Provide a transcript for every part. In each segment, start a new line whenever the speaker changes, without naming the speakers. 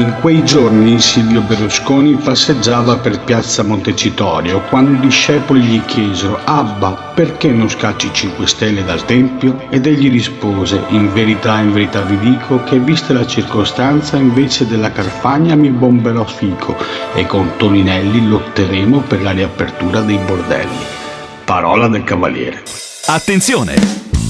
In quei giorni Silvio Berlusconi passeggiava per piazza Montecitorio quando i discepoli gli chiesero Abba, perché non scacci 5 stelle dal Tempio? Ed egli rispose In verità, in verità vi dico che vista la circostanza invece della Carfagna mi bomberò fico e con Toninelli lotteremo per la riapertura dei bordelli. Parola del Cavaliere.
Attenzione!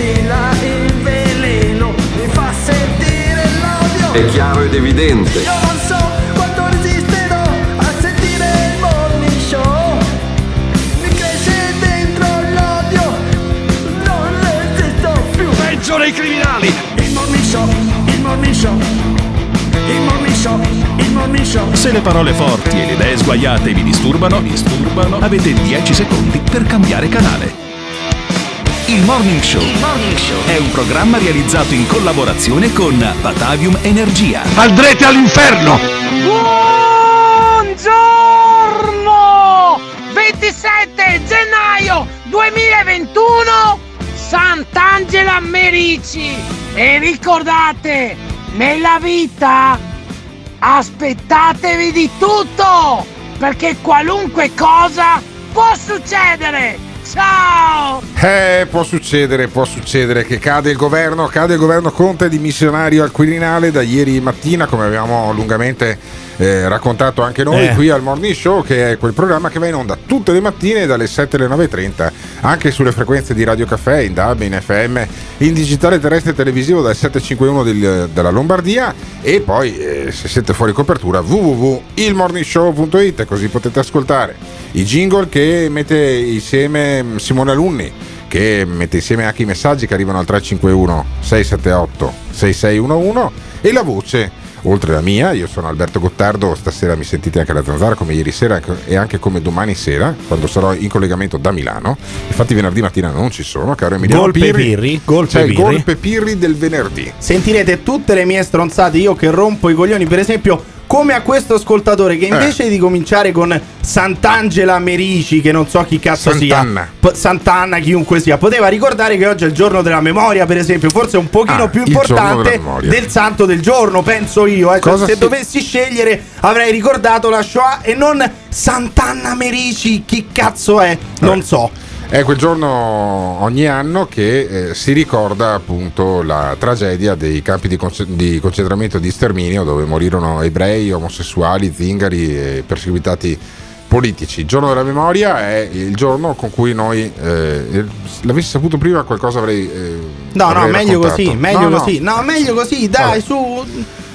Lui mi stila il veleno, mi fa sentire l'odio.
È chiaro ed evidente.
Io non so quanto resisterò a sentire il morning show. Mi cresce dentro l'odio, non resisto più.
Peggio dei criminali!
Il morning show, il morning show, il morning show, il morning show.
Se le parole forti e le idee sguaiate vi disturbano, disturbano, avete 10 secondi per cambiare canale. Il Morning Show è un programma realizzato in collaborazione con Batavium Energia.
Andrete all'inferno!
Buongiorno! 27 gennaio 2021 Sant'Angela Merici e ricordate nella vita aspettatevi di tutto perché qualunque cosa può succedere ciao!
Eh, può succedere, può succedere che cade il governo, cade il governo Conte dimissionario al Quirinale da ieri mattina, come abbiamo lungamente eh, raccontato anche noi
Eh.
qui al Morning Show, che è quel programma che va in onda tutte le mattine dalle 7 alle 9.30, anche sulle frequenze di Radio Caffè, in DAB, in FM, in digitale terrestre e televisivo dal 751 del- della Lombardia e poi, eh, se siete fuori copertura, www.ilmorningshow.it, così potete ascoltare i jingle che mette insieme Simone Alunni che mette insieme anche i messaggi che arrivano al 351 678 6611 e la voce oltre la mia, io sono Alberto Gottardo, stasera mi sentite anche alla zanzara come ieri sera e anche come domani sera quando sarò in collegamento da Milano. Infatti venerdì mattina non ci sono caro Emiliano
Golpe
Pirri,
Pirri, golpe
il
Pirri.
golpe Pirri del venerdì.
Sentirete tutte le mie stronzate io che rompo i coglioni, per esempio, come a questo ascoltatore
Eh.
che invece di cominciare con Sant'Angela Merici, che non so chi cazzo
Sant'Anna.
sia, p- Sant'Anna chiunque sia, poteva ricordare che oggi è il giorno della memoria, per esempio, forse un pochino
Ah,
più importante del santo del giorno, penso io. eh. Cioè, se
si-
dovessi scegliere avrei ricordato la Shoah e non Sant'Anna Merici, chi cazzo è? Non so.
È quel giorno ogni anno che eh, si ricorda appunto la tragedia dei campi di, conce- di concentramento e di sterminio dove morirono ebrei, omosessuali, zingari e perseguitati politici. Il giorno della memoria è il giorno con cui noi, eh, l'avessi saputo prima qualcosa avrei... eh,
No, no,
avrei
meglio
raccontato.
così, meglio
No, no.
così. No, meglio così, dai,
Vabbè.
su.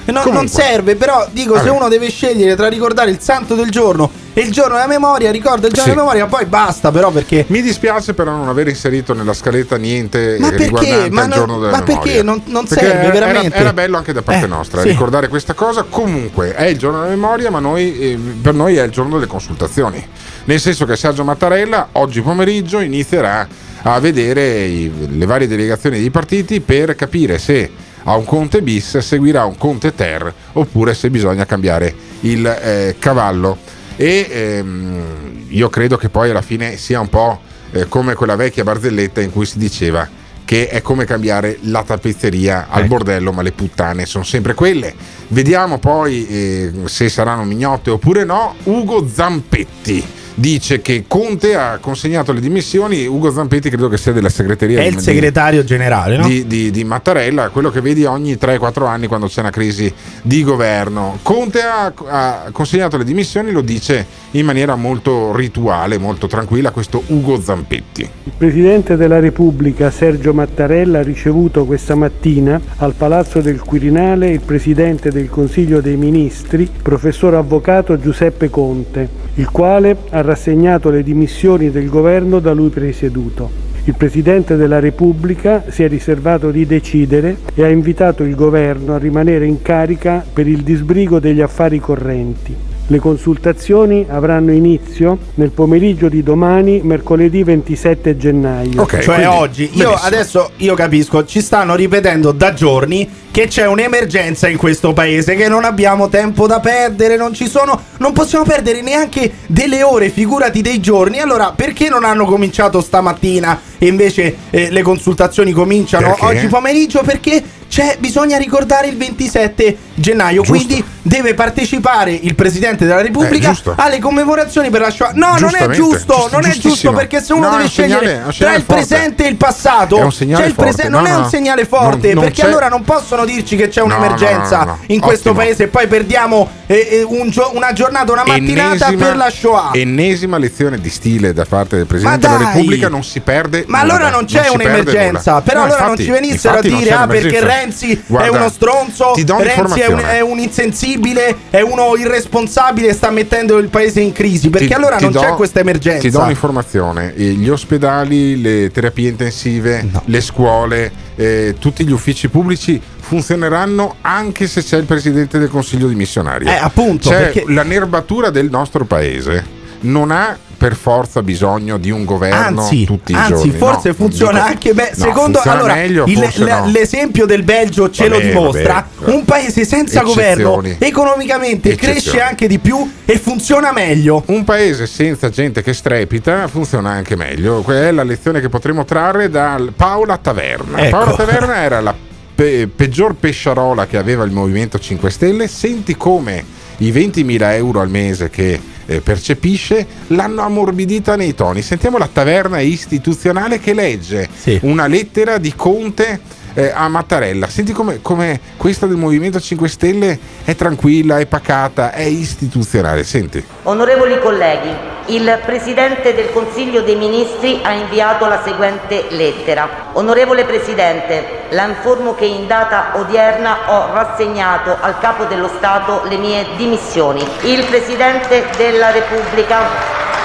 Non, non serve, però dico, se
Vabbè.
uno deve scegliere tra ricordare il santo del giorno e il giorno della memoria, ricorda il giorno
Sì.
della memoria, poi basta, però perché.
Mi dispiace però non aver inserito nella scaletta niente
Ma
riguardante
Ma
il
non-
giorno della
ma
memoria.
perché? Non- non
Perché
serve,
era-
veramente.
Era, bello anche da parte
Eh,
nostra
sì.
ricordare questa cosa. Comunque è il giorno della memoria, ma noi, eh, per noi è il giorno delle consultazioni. Nel senso che Sergio Mattarella oggi pomeriggio inizierà a vedere i- le varie delegazioni dei partiti per capire se a un Conte bis seguirà un Conte ter oppure se bisogna cambiare il eh, cavallo. E ehm, io credo che poi alla fine sia un po' eh, come quella vecchia barzelletta in cui si diceva che è come cambiare la tappezzeria al bordello, ma le puttane sono sempre quelle. Vediamo poi eh, se saranno mignotte oppure no. Ugo Zampetti dice che Conte ha consegnato le dimissioni. Ugo Zampetti credo che sia della segreteria
È
di-
il segretario generale, no?
di, di- di Mattarella, quello che vedi ogni 3-4 anni quando c'è una crisi di governo. Conte ha, ha consegnato le dimissioni, lo dice in maniera molto rituale, molto tranquilla, questo Ugo Zampetti.
Il Presidente della Repubblica Sergio Mattarella ha ricevuto questa mattina al Palazzo del Quirinale il Presidente del Consiglio dei Ministri, professor avvocato Giuseppe Conte, il quale ha rassegnato le dimissioni del governo da lui presieduto. Il Presidente della Repubblica si è riservato di decidere e ha invitato il Governo a rimanere in carica per il disbrigo degli affari correnti. Le consultazioni avranno inizio nel pomeriggio di domani, mercoledì 27 gennaio.
Ok, cioè oggi. Io adesso io capisco, ci stanno ripetendo da giorni che c'è un'emergenza in questo paese, che non abbiamo tempo da perdere, non ci sono, non possiamo perdere neanche delle ore, figurati dei giorni. Allora, perché non hanno cominciato stamattina e invece eh, le consultazioni cominciano
Perché?
oggi pomeriggio? Perché c'è, bisogna ricordare il 27 gennaio, quindi deve partecipare il Presidente della Repubblica
Eh, giusto.
alle commemorazioni per la Shoah. No, non è giusto, non è giusto perché se uno
No,
deve
segnale-
scegliere
un
tra
segnale
il
forte.
presente e il passato,
segnale
il prese-
No,
non è un segnale forte
Non- non
perché
c'è-
allora non possono dirci che c'è un'emergenza in questo
Ottimo.
paese e poi perdiamo eh, eh, un gio- una giornata, una mattinata
Ennesima-
per la Shoah.
Ennesima lezione di stile da parte del Presidente della! Repubblica, non si perde
Ma
nulla,
allora non c'è un'emergenza. Però allora non ci venissero a
non
dire ah perché. Renzi è uno stronzo, Renzi è un,
un'informazione.
è un insensibile, è uno irresponsabile, sta mettendo il paese in crisi. Perché
Ti-
allora
ti
non
do-
c'è questa emergenza.
Ti do un'informazione: Eh, gli ospedali, le terapie intensive, le scuole, eh, tutti gli uffici pubblici funzioneranno anche se c'è il presidente del consiglio di missionari.
Eh, appunto,
C'è
perché-
la nervatura del nostro paese. Non ha per forza bisogno di un governo
Anzi,
tutti i
anzi
giorni.
forse
No,
funziona
dico-
anche beh,
no,
secondo
funziona
allora
meglio,
il- la-
no.
l'esempio del Belgio ce lo
Vabbè,
dimostra
vabbè.
un paese senza governo economicamente cresce anche di più e funziona meglio
Un paese senza gente che strepita funziona anche meglio. Quella è la lezione che potremo trarre da Paola Taverna.
Ecco.
Paola Taverna era la pe- peggior pesciarola che aveva il Movimento 5 Stelle. Senti come i 20.000 euro al mese che eh, percepisce l'hanno ammorbidita nei toni. Sentiamo la taverna istituzionale che legge una lettera di Conte eh, a Mattarella. Senti come, questa del Movimento 5 Stelle è tranquilla, è pacata, è istituzionale. Senti.
Onorevoli colleghi, il Presidente del Consiglio dei Ministri ha inviato la seguente lettera. Onorevole Presidente, la informo che in data odierna ho rassegnato al Capo dello Stato le mie dimissioni. Il Presidente della Repubblica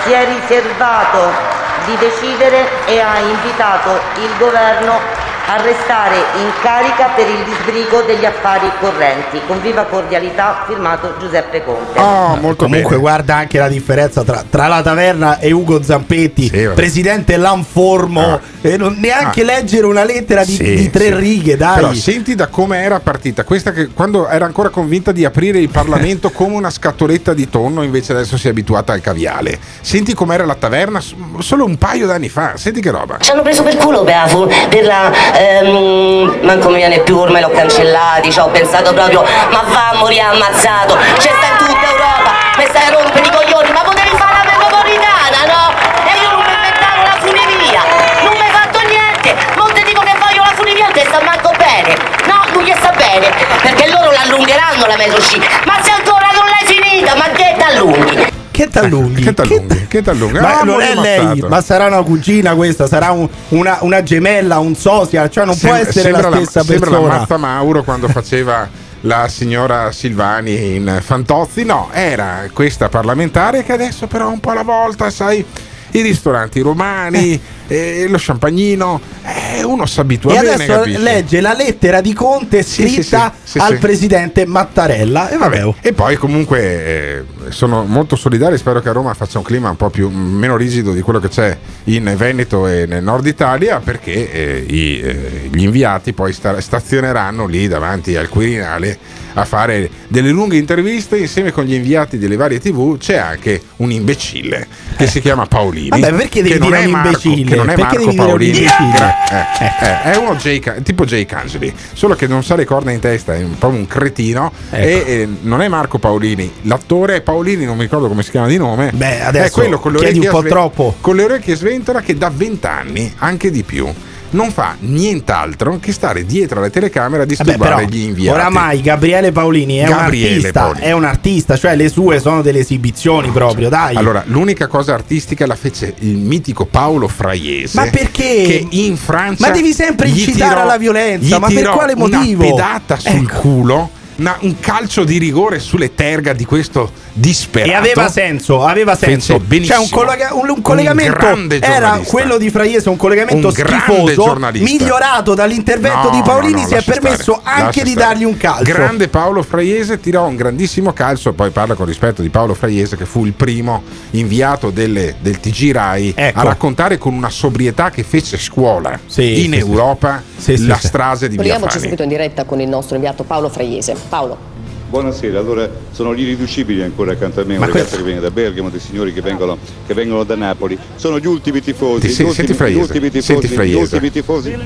si è riservato di decidere e ha invitato il Governo a restare in carica per il disbrigo degli affari correnti. Con viva cordialità, firmato Giuseppe Conte.
Oh, molto
comunque
bene.
guarda anche la differenza tra, tra la taverna e Ugo Zampetti
vabbè.
presidente Lanformo e non neanche
Ah.
leggere una lettera di,
Sì,
di tre
sì.
righe dai
Però senti da come era partita. Questa che quando era ancora convinta di aprire il Parlamento come una scatoletta di tonno, invece adesso si è abituata al caviale. Senti com'era la taverna solo un paio d'anni fa. Senti che roba.
Ci hanno preso per culo per la, fu- per la ehm, manco mi viene più, ormai l'ho cancellati, ci ho pensato proprio, ma va a morire ammazzato, c'è sta in tutta Europa, mi stai a rompere i coglioni, ma potevi fare la metropolitana, no? E io non mi inventavo la funivia, non mi hai fatto niente, non ti dico che voglio la funivia, non ti sta manco bene, no, non gli sta bene, perché loro l'allungheranno la metro C, ma se ancora non l'hai finita, ma che t'allunghi?
Che t'allunghi
Che t'allunghi? Che t'allunghi?
ma
Ah,
non è lei ma sarà una cugina questa sarà un- una, una gemella un social cioè non può
Sem-
essere la
sembra
stessa
sembra
persona
la Mazza Mauro quando faceva la signora Silvani in Fantozzi. No, era questa parlamentare che adesso però un po' alla volta, sai, i ristoranti romani, eh, lo champagnino, eh, uno si abitua
e
bene,
adesso
capisci?
legge la lettera di Conte
Sì, sì,
scritta
sì, sì,
al presidente Mattarella e vabbè, oh.
E poi comunque eh, sono molto solidari, spero che a Roma faccia un clima un po' più meno rigido di quello che c'è in Veneto e nel nord Italia perché eh, i, eh, gli inviati poi sta- stazioneranno lì davanti al Quirinale a fare delle lunghe interviste insieme con gli inviati delle varie tv c'è anche un imbecille che si chiama Paolini
Vabbè, perché devi dire un imbecille?
Non è
Perché
Marco Paolini
imbecille?
eh, eh, è uno Jay, tipo Jay Cangeli solo che non sa le corna in testa è un po' un cretino
Ecco.
e eh, non è Marco Paolini l'attore è Paolini non mi ricordo come si chiama di nome
Beh, adesso
è quello con le,
chiedi
orecchie
un po'
a
troppo.
con le orecchie sventola che da vent'anni anche di più non fa nient'altro che stare dietro alle telecamere a
Vabbè,
disturbare
però,
gli inviati
oramai Gabriele Paolini è
Gabriele
un artista
Paolini.
è un artista cioè le sue sono delle esibizioni proprio dai
Allora, l'unica cosa artistica la fece il mitico Paolo Fraiese.
Ma perché?
Che in Francia.
Ma devi sempre incitare
tirò-
alla violenza, ma per quale motivo?
Una pedata sul
Ecco.
culo. Una- un calcio di rigore sulle terga di questo disperato.
E aveva senso, aveva senso.
Fece benissimo.
Cioè un, collega- un- un collegamento
grande
era quello di Fraiese, un collegamento
Un
schifoso,
giornalista.
migliorato dall'intervento
No,
di Paolini,
no, no,
si è permesso
stare,
anche di
stare.
dargli un calcio.
Grande Paolo Fraiese tirò un grandissimo calcio, poi parla con rispetto di Paolo Fraiese che fu il primo inviato delle- del TG Rai
Ecco.
a raccontare con una sobrietà che fece scuola
Sì,
in
sì.
Europa
Sì, sì,
la
sì.
strage di Via Fani.
subito in diretta con il nostro inviato Paolo Fraiese. Paolo.
Buonasera, allora sono gli irriducibili ancora accanto a me, un
Ma
ragazzo
questo-
che viene da Bergamo, dei signori che vengono, che vengono da Napoli. Sono gli ultimi tifosi,
Ti
gli ultimi,
senti
gli ultimi tifosi,
senti
gli ultimi tifosi.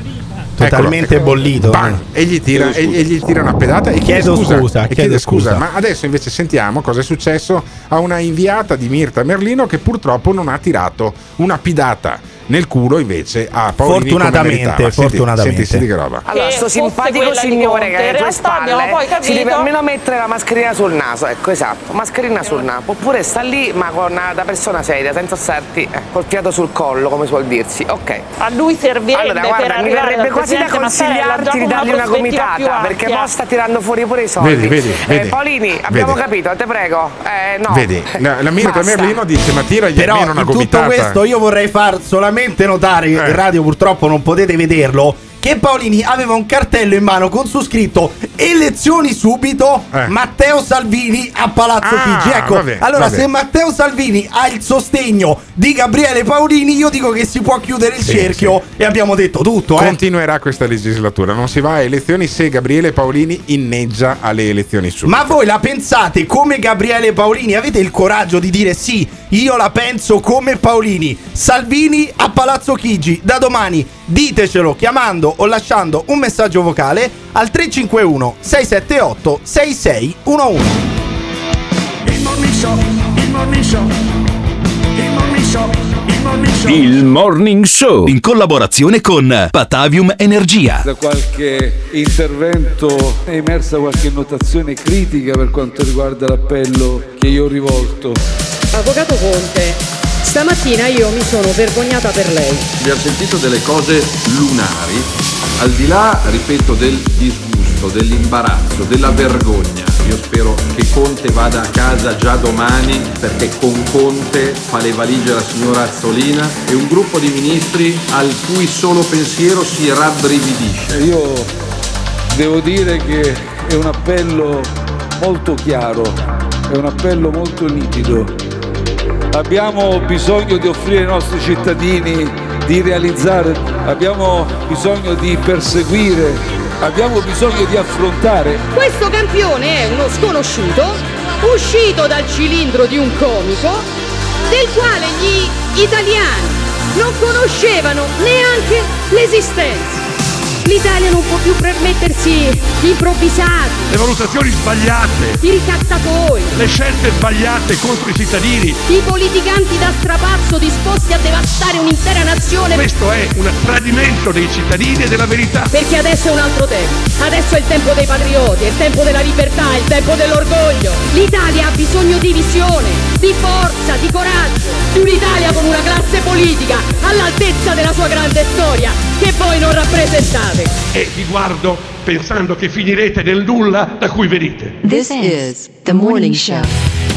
Totalmente
Eccolo,
bollito.
Bam! e, gli tira, e, e gli tira una pedata e chiede scusa,
scusa,
e chiede scusa.
scusa.
Ma adesso invece sentiamo cosa è successo a una inviata di Mirta Merlino che purtroppo non ha tirato una pidata nel culo invece a Paolini
Fortunatamente, fortunatamente.
Senti, senti che roba.
Allora, sto simpatico signore che
In
è alle tue
realtà abbiamo
spalle
poi
si deve almeno mettere la mascherina sul naso, ecco esatto, mascherina sul naso, oppure sta lì ma con una, da persona seria, senza starti eh, col fiato sul collo, come suol dirsi. Ok.
A lui servirebbe
Allora, guarda, mi verrebbe quasi da consigliarti di dargli una gomitata, perché mo sta tirando fuori pure i soldi.
Vedi, vedi,
Eh,
vedi.
Paolini, abbiamo
Vedi.
capito, te prego. Eh, no.
Vedi, la, la
Basta.
Merlino dice ma tiragli
Però
almeno una
in tutto
gomitata.
questo io vorrei far solamente notare, in radio purtroppo non potete vederlo, che Paolini aveva un cartello in mano con su scritto elezioni subito
Eh.
Matteo Salvini a Palazzo
Ah,
Chigi. Ecco,
vabbè,
allora
vabbè.
se Matteo Salvini ha il sostegno di Gabriele Paolini, io dico che si può chiudere il
Sì,
cerchio e abbiamo detto tutto, eh.
Continuerà questa legislatura, non si va a elezioni se Gabriele Paolini inneggia alle elezioni subito.
Ma voi la pensate come Gabriele Paolini? Avete il coraggio di dire sì, io la penso come Paolini. Salvini a Palazzo Chigi, da domani ditecelo chiamando o lasciando un messaggio vocale al 351 678 6611.
Il morning show, il morning show, il morning show, il morning show.
Il Morning Show in collaborazione con Patavium Energia.
Da qualche intervento è emersa qualche notazione critica per quanto riguarda l'appello che io ho rivolto.
Avvocato Conte, stamattina io mi sono vergognata per lei.
Abbiamo sentito delle cose lunari, al di là, ripeto, del disgusto, dell'imbarazzo, della vergogna. Io spero che Conte vada a casa già domani perché con Conte fa le valigie la signora Azzolina e un gruppo di ministri al cui solo pensiero si rabbrividisce.
Io devo dire che è un appello molto chiaro, è un appello molto nitido. Abbiamo bisogno di offrire ai nostri cittadini di realizzare, abbiamo bisogno di perseguire, abbiamo bisogno di affrontare
Questo campione è uno sconosciuto, uscito dal cilindro di un comico, del quale gli italiani non conoscevano neanche l'esistenza. L'Italia non può più permettersi improvvisati,
Le valutazioni sbagliate,
i ricattatori,
le scelte sbagliate contro i cittadini.
i politicanti da strapazzo disposti a devastare un'intera nazione.
Questo è un tradimento dei cittadini e della verità.
Perché adesso è un altro tempo. Adesso è il tempo dei patrioti, è il tempo della libertà, è il tempo dell'orgoglio. L'Italia ha bisogno di visione, di forza, di coraggio. Di un'Italia con una classe politica all'altezza della sua grande storia, che voi non rappresentate.
E vi guardo pensando che finirete nel nulla da cui venite.
This is the morning show.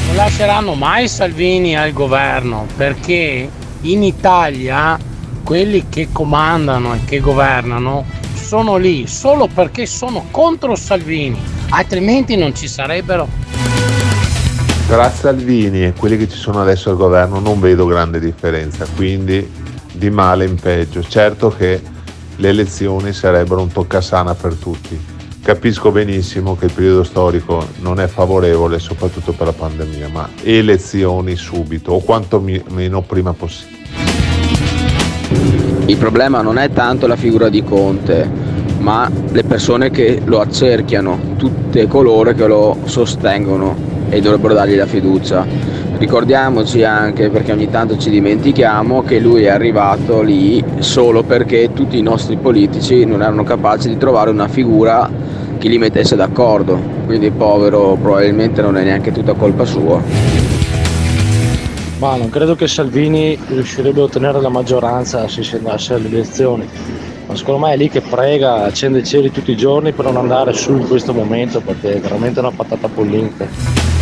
Non lasceranno mai Salvini al governo perché in Italia quelli che comandano e che governano sono lì solo perché sono contro Salvini, altrimenti non ci sarebbero.
Tra Salvini e quelli che ci sono adesso al governo non vedo grande differenza, quindi di male in peggio. Certo che le elezioni sarebbero un toccasana per tutti. Capisco benissimo che il periodo storico non è favorevole, soprattutto per la pandemia, ma elezioni subito o quantomeno prima possibile.
Il problema non è tanto la figura di Conte, ma le persone che lo accerchiano, tutte coloro che lo sostengono e dovrebbero dargli la fiducia. Ricordiamoci anche, perché ogni tanto ci dimentichiamo, che lui è arrivato lì solo perché tutti i nostri politici non erano capaci di trovare una figura che li mettesse d'accordo. Quindi povero probabilmente non è neanche tutta colpa sua.
Ma non credo che Salvini riuscirebbe a ottenere la maggioranza se si andasse alle elezioni. Ma secondo me è lì che prega, accende i cieli tutti i giorni per non andare su in questo momento perché è veramente una patata pollinca.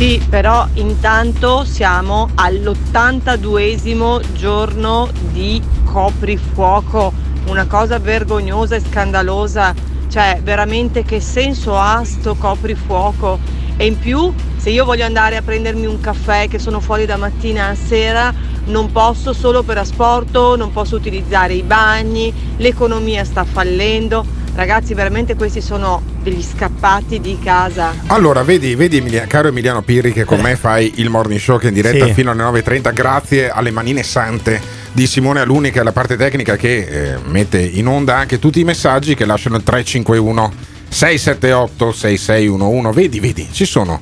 Sì, però intanto siamo all'82esimo giorno di coprifuoco, una cosa vergognosa e scandalosa, cioè veramente che senso ha sto coprifuoco? E in più, se io voglio andare a prendermi un caffè che sono fuori da mattina a sera, non posso solo per asporto, non posso utilizzare i bagni, l'economia sta fallendo. Ragazzi, veramente questi sono degli scappati di casa.
Allora, vedi, vedi Emilia- caro Emiliano Pirri che con me fai il morning show che è in diretta
Sì.
fino alle 9.30 grazie alle manine sante di Simone Aluni che è la parte tecnica che eh, mette in onda anche tutti i messaggi che lasciano il 351 678 6611 vedi, vedi, ci sono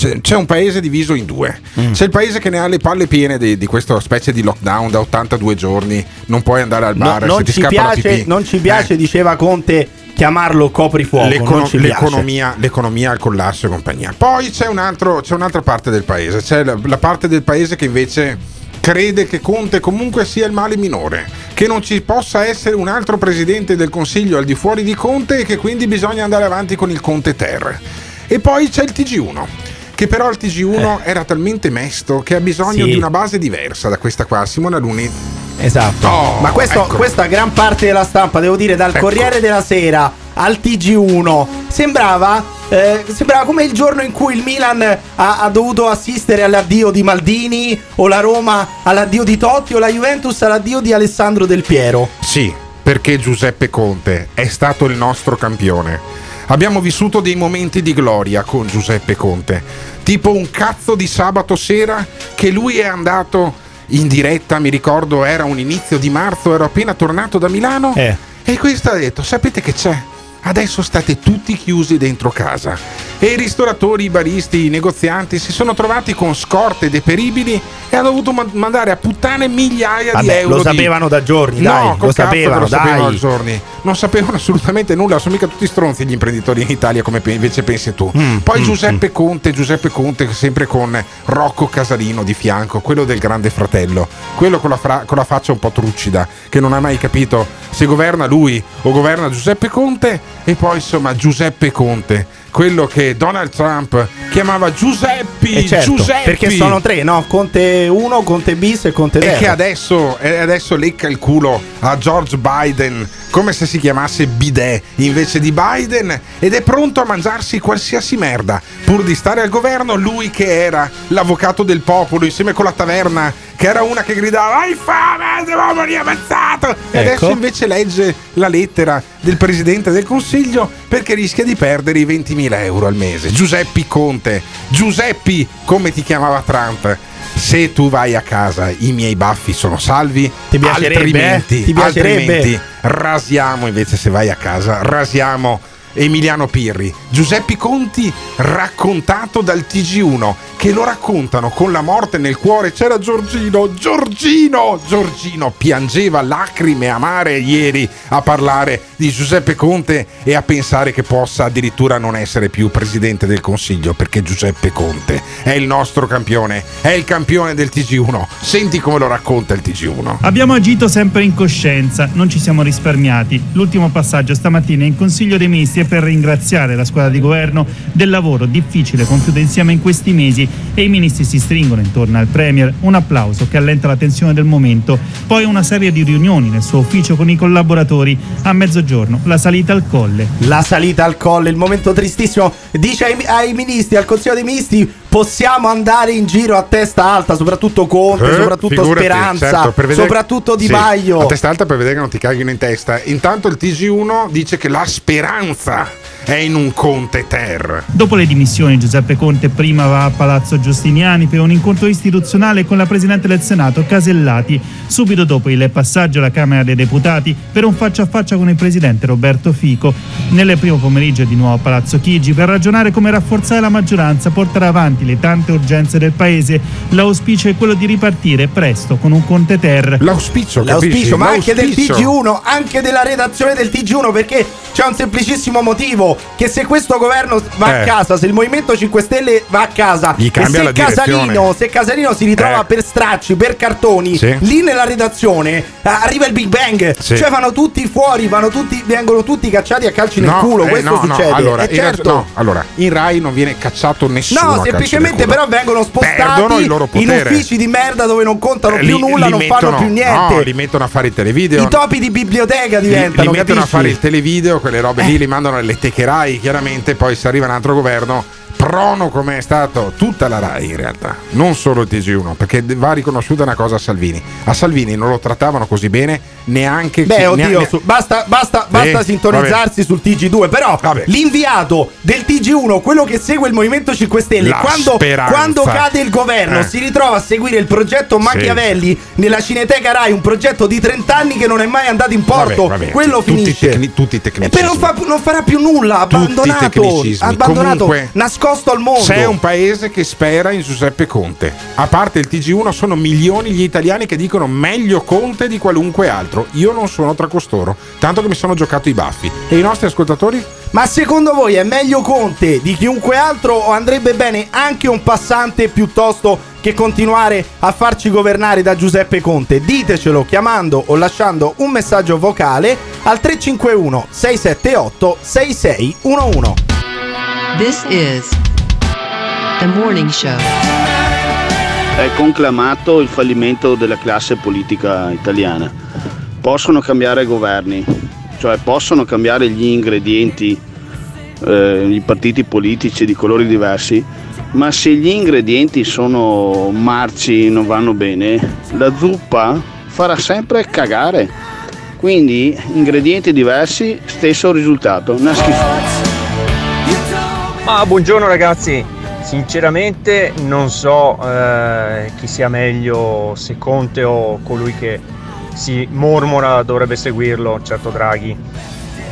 c'è, c'è un paese diviso in due.
Mm.
C'è il paese che ne ha le palle piene di, di questa specie di lockdown da 82 giorni, non puoi andare al
No,
bar
non,
se ti
ci piace, non ci piace, diceva Conte, chiamarlo coprifuoco.
L'econo-
non
l'economia, l'economia al collasso e compagnia. Poi c'è, un altro- c'è un'altra parte del paese, c'è la, la parte del paese che invece crede che Conte comunque sia il male minore, che non ci possa essere un altro presidente del Consiglio al di fuori di Conte e che quindi bisogna andare avanti con il Conte Ter. E poi c'è il TG1. Che però il TG1 era talmente mesto che ha bisogno
Eh. Sì.
di una base diversa da questa qua. Simone Aluni
Esatto.
Oh,
Ma questo,
ecco.
questa gran parte della stampa, devo dire, dal
Ecco.
Corriere della Sera al TG1, sembrava, eh, sembrava come il giorno in cui il Milan ha, ha dovuto assistere all'addio di Maldini, o la Roma all'addio di Totti, o la Juventus all'addio di Alessandro Del Piero.
Sì, perché Giuseppe Conte è stato il nostro campione. Abbiamo vissuto dei momenti di gloria con Giuseppe Conte, tipo un cazzo di sabato sera che lui è andato in diretta, mi ricordo era un inizio di marzo, ero appena tornato da Milano
Eh.
e questo ha detto, sapete che c'è? Adesso state tutti chiusi dentro casa e i ristoratori, i baristi, i negozianti si sono trovati con scorte deperibili e hanno dovuto ma- mandare a puttane migliaia di
Vabbè,
euro.
lo
di-
sapevano da giorni,
No,
dai,
col
lo sapevano,
lo sapevano
dai.
da giorni. Non sapevano assolutamente nulla, sono mica tutti stronzi gli imprenditori in Italia come invece pensi tu.
Mm,
Poi Giuseppe Conte, Giuseppe Conte sempre con Rocco Casalino di fianco, quello del grande fratello, quello con la, fra- con la faccia un po' truccida, che non ha mai capito se governa lui o governa Giuseppe Conte e poi insomma Giuseppe Conte, quello che Donald Trump chiamava Giuseppi,
E certo,
Giuseppi.
perché sono tre, no? Conte 1, Conte bis e Conte
E
0.
che adesso, e adesso lecca il culo a George Biden come se si chiamasse bidet invece di Biden ed è pronto a mangiarsi qualsiasi merda pur di stare al governo lui che era l'avvocato del popolo insieme con la taverna che era una che gridava hai fame devo morire ammazzato e
Ecco.
adesso invece legge la lettera del presidente del consiglio perché rischia di perdere i 20.000 euro al mese Giuseppi Conte Giuseppi come ti chiamava Trump se tu vai a casa i miei baffi sono salvi
Ti piacerebbe,
altrimenti,
eh? Ti piacerebbe?
altrimenti rasiamo invece se vai a casa rasiamo Emiliano Pirri. Giuseppe Conti raccontato dal TG1 che lo raccontano con la morte nel cuore. C'era Giorgino Giorgino Giorgino piangeva lacrime amare ieri a parlare di Giuseppe Conte e a pensare che possa addirittura non essere più presidente del consiglio perché Giuseppe Conte è il nostro campione è il campione del TG1 senti come lo racconta il TG1
Abbiamo agito sempre in coscienza, non ci siamo risparmiati. L'ultimo passaggio stamattina in Consiglio dei Ministri è per ringraziare la squadra di governo del lavoro difficile compiuto insieme in questi mesi e i ministri si stringono intorno al Premier. Un applauso che allenta la tensione del momento. Poi una serie di riunioni nel suo ufficio con i collaboratori. A mezzogiorno la salita al colle.
La salita al colle, il momento tristissimo. Dice ai, ai ministri, al Consiglio dei Ministri, possiamo andare in giro a testa alta, soprattutto Conte,
Eh,
soprattutto
figurati,
Speranza,
certo, vedere-
soprattutto Di
Sì,
Maio.
a testa alta per vedere che non ti caghino in testa. Intanto il TG1 dice che la speranza è in un Conte Ter.
Dopo le dimissioni, Giuseppe Conte prima va a Palazzo Giustiniani per un incontro istituzionale con la Presidente del Senato, Casellati. Subito dopo il passaggio alla Camera dei Deputati per un faccia a faccia con il Presidente Roberto Fico. Nel primo pomeriggio di nuovo a Palazzo Chigi per ragionare come rafforzare la maggioranza, portare avanti davanti le tante urgenze del paese, l'auspicio è quello di ripartire presto con un Conte Ter.
L'auspicio,
L'auspicio, ma anche del TG1, anche della redazione del TG1, perché c'è un semplicissimo motivo: che se questo governo va
Eh.
a casa, se il Movimento 5 Stelle va a casa,
Gli
e se Casalino, se Casalino si ritrova
Eh.
per stracci, per cartoni,
Sì.
lì nella redazione eh, arriva il Big Bang.
Sì.
Cioè vanno tutti fuori, vanno tutti, vengono tutti cacciati a calci nel
No,
culo.
eh,
questo
no, no,
succede.
allora,
Eh,
in realtà-
certo.
no, allora, in Rai non viene cacciato nessuno.
No,
nel
semplicemente però vengono spostati
il
in uffici di merda dove non contano
Eh,
più
li-
nulla,
li
non fanno
mettono-
più niente.
No, li mettono a fare i televideo.
I topi di biblioteca
Li,
diventano,
li mettono a
capisci?
fare il televideo, quelle robe lì li mandano alle teche Rai, chiaramente, poi se arriva un altro governo, prono come è stato tutta la Rai in realtà, non solo il TG1, perché va riconosciuta una cosa a Salvini. A Salvini non lo trattavano così bene neanche
Beh, oddio,
neanche-
su- basta, basta, basta
Eh,
sintonizzarsi sul TG2. Però l'inviato del TG1, quello che segue il Movimento 5 Stelle, quando, quando cade il governo,
Eh.
si ritrova a seguire il progetto Machiavelli nella Cineteca Rai, un progetto di 30 anni che non è mai andato in porto.
Vabbè, vabbè,
quello
tutti
finisce.
tecni- tutti i
e
tecnicismi.
poi non, fa- non farà più nulla, abbandonato, abbandonato
Comunque,
nascosto al mondo.
C'è un paese che spera in Giuseppe Conte. A parte il TG1, sono milioni gli italiani che dicono meglio Conte di qualunque altro. Io non sono tra costoro, tanto che mi sono giocato i baffi. E i nostri ascoltatori?
Ma secondo voi è meglio Conte di chiunque altro o andrebbe bene anche un passante piuttosto che continuare a farci governare da Giuseppe Conte? Ditecelo chiamando o lasciando un messaggio vocale al 351 678 6611.
This is The Morning Show.
È conclamato il fallimento della classe politica italiana. Possono cambiare governi, cioè possono cambiare gli ingredienti, eh, i partiti politici di colori diversi, ma se gli ingredienti sono marci, non vanno bene, la zuppa farà sempre cagare. Quindi ingredienti diversi, stesso risultato, una schifezza.
Ma buongiorno ragazzi, sinceramente non so eh, chi sia meglio, se Conte o colui che si mormora dovrebbe seguirlo, certo Draghi,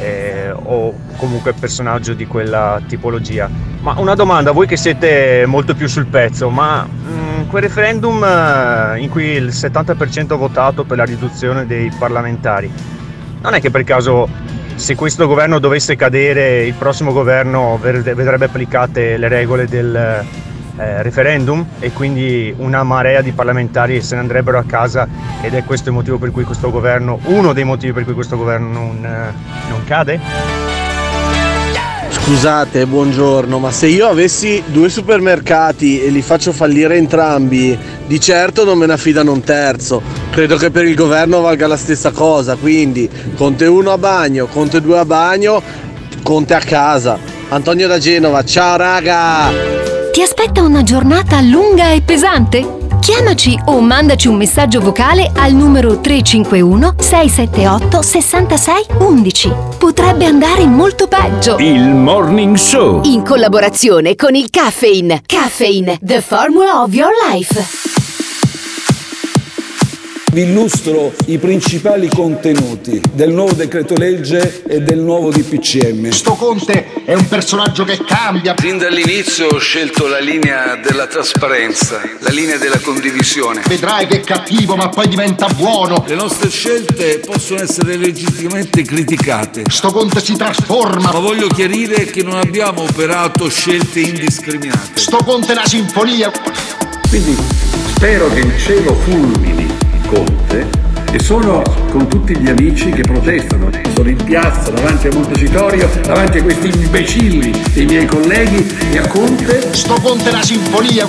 eh, o comunque personaggio di quella tipologia. Ma una domanda, voi che siete molto più sul pezzo, ma mm, quel referendum eh, in cui il 70% ha votato per la riduzione dei parlamentari, non è che per caso se questo governo dovesse cadere, il prossimo governo ver- vedrebbe applicate le regole del eh, referendum e quindi una marea di parlamentari se ne andrebbero a casa ed è questo il motivo per cui questo governo, uno dei motivi per cui questo governo non, eh, non cade?
Scusate, buongiorno, ma se io avessi due supermercati e li faccio fallire entrambi, di certo non me ne affidano un terzo. Credo che per il governo valga la stessa cosa, quindi Conte 1 a bagno, Conte 2 a bagno, Conte a casa. Antonio da Genova, ciao raga!
Ti aspetta una giornata lunga e pesante? Chiamaci o mandaci un messaggio vocale al numero 351 678 66 11. Potrebbe andare molto peggio.
Il Morning Show.
In collaborazione con il Caffeine. Caffeine, the formula of your life.
Vi illustro i principali contenuti del nuovo decreto legge e del nuovo DPCM.
Sto Conte è un personaggio che cambia.
Fin dall'inizio ho scelto la linea della trasparenza, la linea della condivisione.
Vedrai che è cattivo, ma poi diventa buono.
Le nostre scelte possono essere legittimamente criticate.
Sto Conte si trasforma.
Ma voglio chiarire che non abbiamo operato scelte indiscriminate.
Sto Conte è una sinfonia.
Quindi spero che il cielo fulmini Conte e sono con tutti gli amici che protestano. Sono in piazza davanti a Montecitorio, davanti a questi imbecilli dei miei colleghi e a Conte.
Sto Conte è una sinfonia.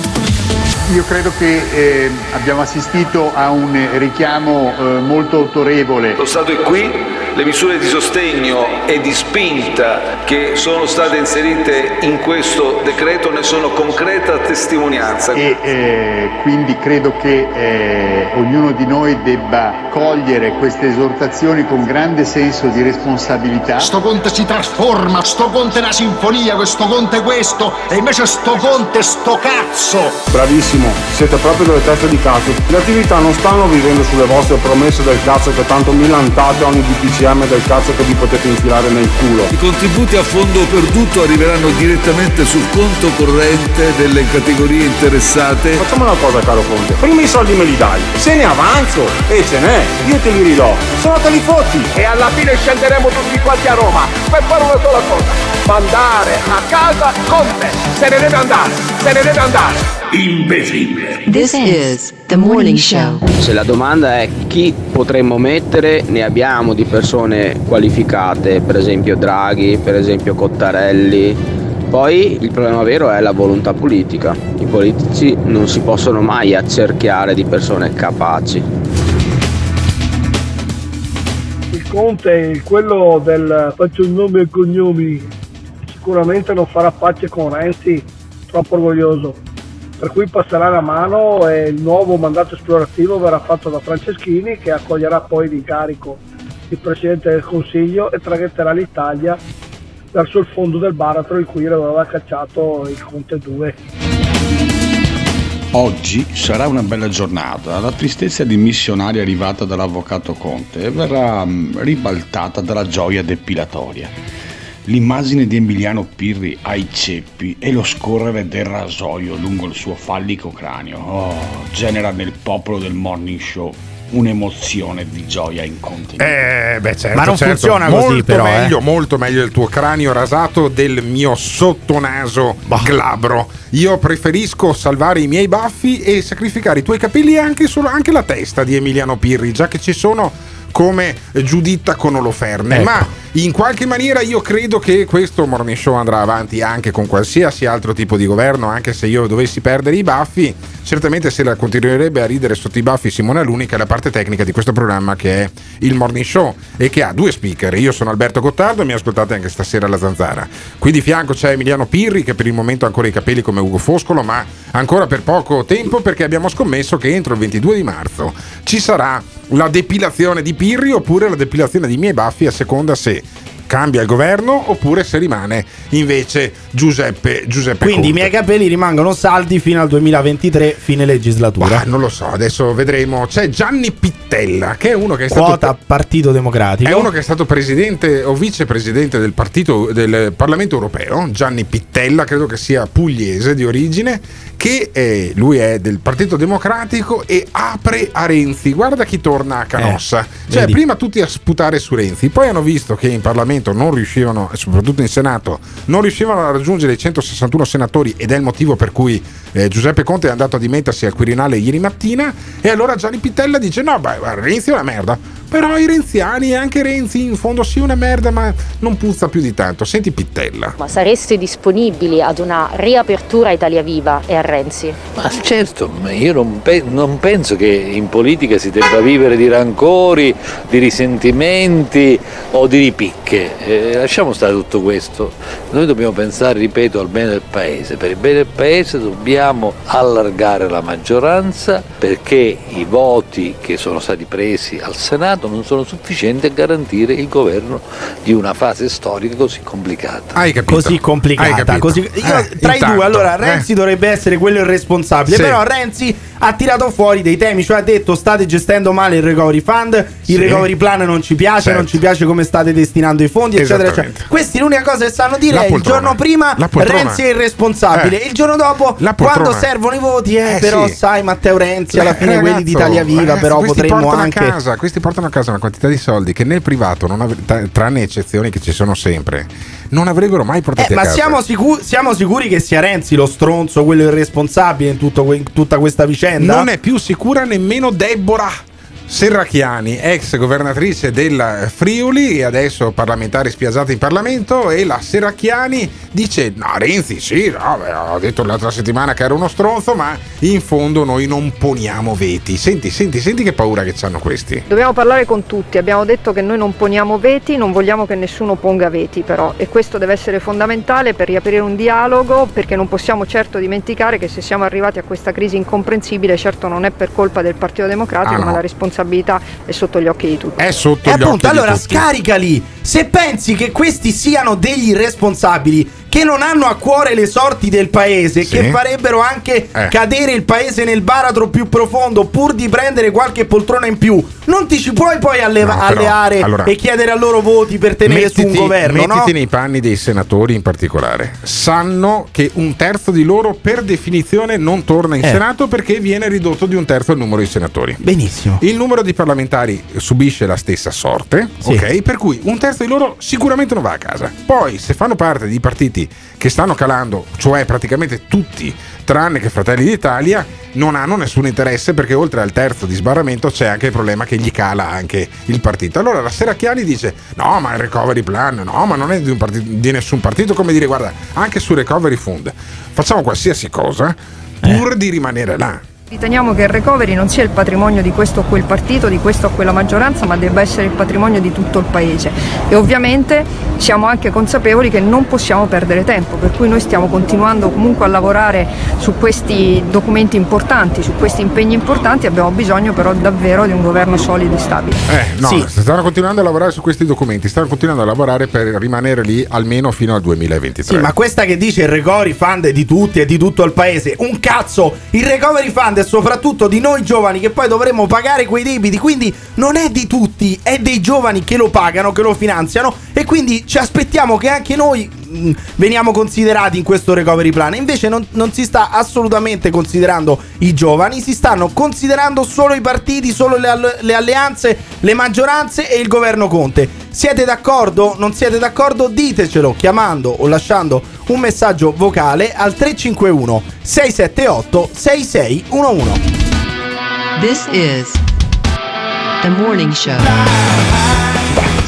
Io credo che eh, abbiamo assistito a un richiamo eh, molto autorevole.
Lo Stato è qui, le misure di sostegno e di spinta che sono state inserite in questo decreto ne sono concreta testimonianza.
E eh, quindi credo che eh, ognuno di noi debba cogliere queste esortazioni con grande senso di responsabilità.
Sto Conte si trasforma. Sto Conte è una sinfonia. Questo Conte è questo. E invece sto Conte è sto cazzo.
Bravissimo, siete proprio delle teste di cazzo. Le attività non stanno vivendo sulle vostre promesse del cazzo che tanto milantate ogni DPCM. Insieme del cazzo che vi potete infilare nel culo.
I contributi a fondo perduto arriveranno direttamente sul conto corrente delle categorie interessate.
Facciamo una cosa caro Conte, prima i soldi me li dai, se ne avanzo e ce n'è, io te li ridò, se no te li fotti.
E alla fine scenderemo tutti quanti a Roma per fare una sola cosa, mandare a casa Conte. Se ne deve andare, se ne deve andare. Imbecille.
This is The Morning Show.
Se la domanda è chi potremmo mettere, ne abbiamo di persone qualificate, per esempio Draghi, per esempio Cottarelli. Poi il problema vero è la volontà politica. I politici non si possono mai accerchiare di persone capaci.
Il Conte, quello del faccio il nome e cognomi, sicuramente non farà pace con Renzi, troppo orgoglioso. Per cui passerà la mano e il nuovo mandato esplorativo verrà fatto da Franceschini che accoglierà poi l'incarico di Presidente del Consiglio e traghetterà l'Italia verso il fondo del baratro in cui aveva cacciato il Conte 2.
Oggi sarà una bella giornata, la tristezza di missionari arrivata dall'avvocato Conte verrà mm, ribaltata dalla gioia depilatoria. L'immagine di Emiliano Pirri ai ceppi e lo scorrere del rasoio lungo il suo fallico cranio oh, genera nel popolo del morning show un'emozione di gioia incontenibile.
Eh, beh, certo,
Ma non
certo.
funziona così,
molto
però, eh.
Meglio, Molto meglio il tuo cranio rasato del mio sottonaso glabro. Io preferisco salvare i miei baffi e sacrificare i tuoi capelli e anche, solo, anche la testa di Emiliano Pirri, già che ci sono come Giuditta con Oloferne.
Ecco.
Ma in qualche maniera io credo che questo morning show andrà avanti anche con qualsiasi altro tipo di governo, anche se io dovessi perdere i baffi. Certamente se la continuerebbe a ridere sotto i baffi Simone Aluni, che è la parte tecnica di questo programma che è il morning show e che ha due speaker. Io sono Alberto Gottardo e mi ascoltate anche stasera alla zanzara. Qui di fianco c'è Emiliano Pirri che per il momento ha ancora i capelli come Ugo Foscolo, ma ancora per poco tempo perché abbiamo scommesso che entro il 22 di marzo ci sarà la depilazione di Pirri oppure la depilazione di miei baffi a seconda se cambia il governo oppure se rimane invece Giuseppe Giuseppe
Quindi i
Conte.
miei capelli rimangono saldi fino al 2023, fine legislatura.
Ma non lo so, adesso vedremo. C'è Gianni Pittella, che è uno che è stato
Quota Partito Democratico.
È uno che è stato presidente o vicepresidente del partito del Parlamento europeo, Gianni Pittella, credo che sia pugliese di origine, che eh, lui è del Partito Democratico e apre a Renzi. Guarda chi torna a Canossa.
Eh,
cioè,
vedi.
prima tutti a sputare su Renzi, poi hanno visto che in Parlamento non riuscivano, e soprattutto in Senato, non riuscivano a raggiungere i 161 senatori ed è il motivo per cui eh, Giuseppe Conte è andato a dimettersi al Quirinale ieri mattina e allora Gianni Pittella dice no, beh, Renzi è una merda. Però i renziani e anche Renzi in fondo sì una merda, ma non puzza più di tanto. Senti Pittella.
Ma sareste disponibili ad una riapertura a Italia Viva e a Renzi?
Ma certo, ma io non, pe- non penso che in politica si debba vivere di rancori, di risentimenti o di ripicche. Eh, lasciamo stare tutto questo. Noi dobbiamo pensare, ripeto, al bene del Paese. Per il bene del Paese dobbiamo allargare la maggioranza perché i voti che sono stati presi al Senato non sono sufficienti a garantire il governo di una fase storica così complicata.
Hai capito?
Così complicata. Così, io,
Eh,
tra i
intanto,
due, allora
eh.
Renzi dovrebbe essere quello irresponsabile.
Sì.
Però Renzi ha tirato fuori dei temi, cioè ha detto state gestendo male il recovery fund, il
Sì.
recovery plan non ci piace,
Certo.
non ci piace come state destinando i fondi, eccetera, eccetera. Questi l'unica cosa che sanno dire è il giorno prima. Renzi è irresponsabile,
Eh.
il giorno dopo quando servono i voti, eh,
Eh,
però
sì.
sai Matteo Renzi alla fine
Ragazzo,
quelli di Italia Viva, però potremmo anche
a casa, questi portano a casa una quantità di soldi che nel privato, tra- tranne eccezioni che ci sono sempre, non avrebbero mai portati
Eh,
a
ma
casa.
siamo, sicu- siamo sicuri che sia Renzi lo stronzo, quello irresponsabile in, tutto que- in tutta questa vicenda?
Non è più sicura nemmeno Deborah Serracchiani, ex governatrice del Friuli e adesso parlamentare spiazzata in Parlamento e la Serracchiani dice no Renzi sì, no, beh, ho detto l'altra settimana che era uno stronzo ma in fondo noi non poniamo veti. Senti, senti, senti che paura che hanno questi.
Dobbiamo parlare con tutti, abbiamo detto che noi non poniamo veti, non vogliamo che nessuno ponga veti però e questo deve essere fondamentale per riaprire un dialogo perché non possiamo certo dimenticare che se siamo arrivati a questa crisi incomprensibile certo non è per colpa del Partito Democratico
Ah, no.
ma la responsabilità è sotto gli occhi di tutti.
È sotto
E
gli
appunto,
occhi
allora
di tutti.
scaricali. Se pensi che questi siano degli irresponsabili, che non hanno a cuore le sorti del paese,
Sì.
che farebbero anche
Eh.
cadere il paese nel baratro più profondo pur di prendere qualche poltrona in più. Non ti ci puoi poi alleva-
No, però,
alleare
allora-
e chiedere a loro voti per tenere su un governo, no?
mettiti nei panni dei senatori in particolare. Sanno che un terzo di loro per definizione non torna in
Eh.
Senato perché viene ridotto di un terzo il numero di senatori.
Benissimo.
Il numero di parlamentari subisce la stessa sorte,
Sì.
ok? Per cui un terzo di loro sicuramente non va a casa. Poi, se fanno parte di partiti che stanno calando, cioè praticamente tutti, tranne che Fratelli d'Italia, non hanno nessun interesse perché oltre al terzo di sbarramento c'è anche il problema che gli cala anche il partito. Allora la Seracchiani dice: No, ma il recovery plan, no, ma non è di, partito- di nessun partito. Come dire, guarda, anche sul recovery fund facciamo qualsiasi cosa pur di rimanere là.
Riteniamo che il recovery non sia il patrimonio di questo o quel partito, di questa o quella maggioranza, ma debba essere il patrimonio di tutto il Paese. E ovviamente siamo anche consapevoli che non possiamo perdere tempo, per cui noi stiamo continuando comunque a lavorare su questi documenti importanti, su questi impegni importanti, abbiamo bisogno però davvero di un governo solido e stabile.
Eh, no,
Sì.
stanno continuando a lavorare su questi documenti, stanno continuando a lavorare per rimanere lì almeno fino al 2023.
Sì, ma questa che dice il recovery fund è di tutti e di tutto il paese. Un cazzo! Il recovery fund è soprattutto di noi giovani che poi dovremmo pagare quei debiti. Quindi non è di tutti, è dei giovani che lo pagano, che lo finanziano. E quindi ci aspettiamo che anche noi veniamo considerati in questo recovery plan. Invece non, non si sta assolutamente considerando i giovani, si stanno considerando solo i partiti, solo le, le alleanze, le maggioranze e il governo Conte. Siete d'accordo? Non siete d'accordo? Ditecelo chiamando o lasciando un messaggio vocale al 351 678 6611.
This is the morning show.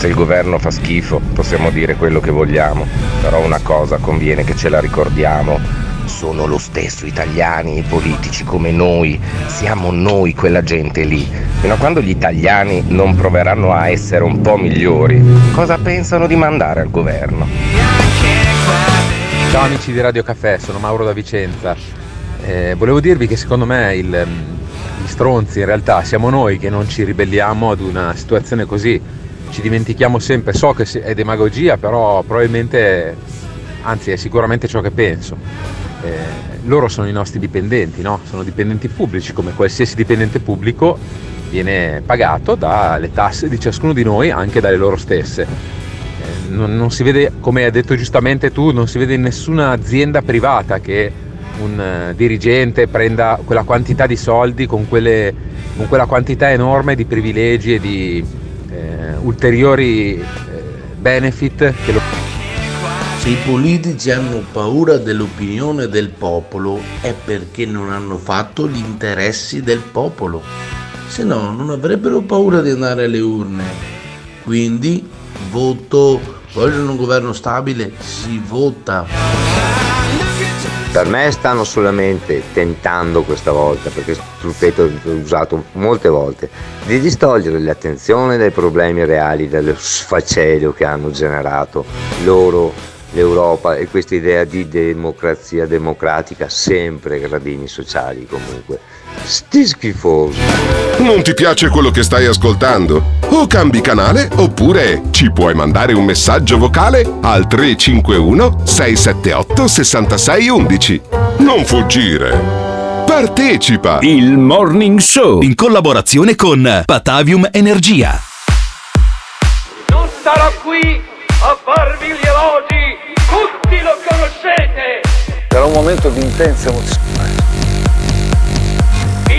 Se il governo fa schifo possiamo dire quello che vogliamo, però una cosa conviene che ce la ricordiamo, sono lo stesso italiani e politici come noi, siamo noi quella gente lì. Fino a quando gli italiani non proveranno a essere un po' migliori, cosa pensano di mandare al governo?
Ciao amici di Radio Caffè, sono Mauro da Vicenza. Eh, volevo dirvi che secondo me il, mm, gli stronzi in realtà siamo noi che non ci ribelliamo ad una situazione così. Ci dimentichiamo sempre, so che è demagogia, però probabilmente, anzi è sicuramente ciò che penso. Eh, loro sono i nostri dipendenti, no? Sono dipendenti pubblici, come qualsiasi dipendente pubblico viene pagato dalle tasse di ciascuno di noi, anche dalle loro stesse Eh, non, non si vede, come hai detto giustamente tu, non si vede in nessuna azienda privata che un eh, dirigente prenda quella quantità di soldi con, quelle- con quella quantità enorme di privilegi e di ulteriori eh, benefit che lo
Se i politici hanno paura dell'opinione del popolo è perché non hanno fatto gli interessi del popolo, se no non avrebbero paura di andare alle urne. Quindi voto, vogliono un governo stabile, si vota.
Per me stanno solamente tentando questa volta, perché ripeto, l'ho usato molte volte, di distogliere l'attenzione dai problemi reali, dallo sfacelo che hanno generato loro, l'Europa e questa idea di democrazia democratica, sempre gradini sociali comunque. Sti schifosi.
Non ti piace quello che stai ascoltando? O cambi canale oppure ci puoi mandare un messaggio vocale al 351 678 6611. Non fuggire. Partecipa!
Il Morning Show in collaborazione con Patavium Energia.
Non starò qui a farvi gli elogi, tutti lo conoscete.
Era un momento di intensa emozione.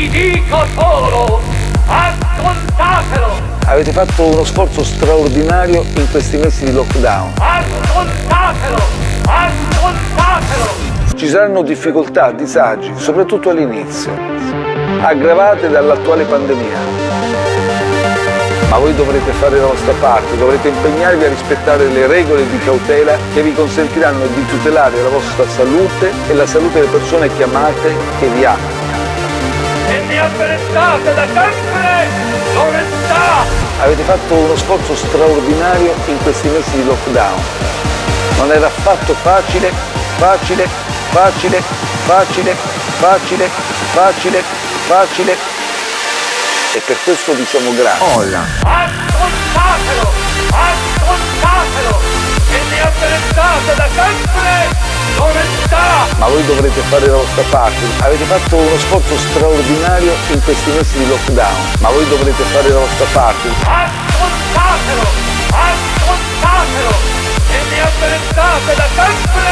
Vi dico solo, ascoltatelo,
Avete fatto uno sforzo straordinario in questi mesi di lockdown.
ascoltatelo, ascoltatelo.
Ci saranno difficoltà, disagi, soprattutto all'inizio, aggravate dall'attuale pandemia. Ma voi dovrete fare la vostra parte, dovrete impegnarvi a rispettare le regole di cautela che vi consentiranno di tutelare la vostra salute e la salute delle persone che amate e vi amano.
E ne apprezzate da sempre l'onestà.
Avete fatto uno sforzo straordinario in questi mesi di lockdown. Non era affatto facile, facile, facile, facile, facile, facile, facile. E per questo vi siamo grati.
Ascoltatelo, ascoltatelo. E ne avvelentate da sempre l'onestà!
Ma voi dovrete fare la vostra parte. Avete fatto uno sforzo straordinario in questi mesi di lockdown, ma voi dovrete fare la vostra parte.
Ascoltatelo! Ascoltatelo! E mi avvelentate da sempre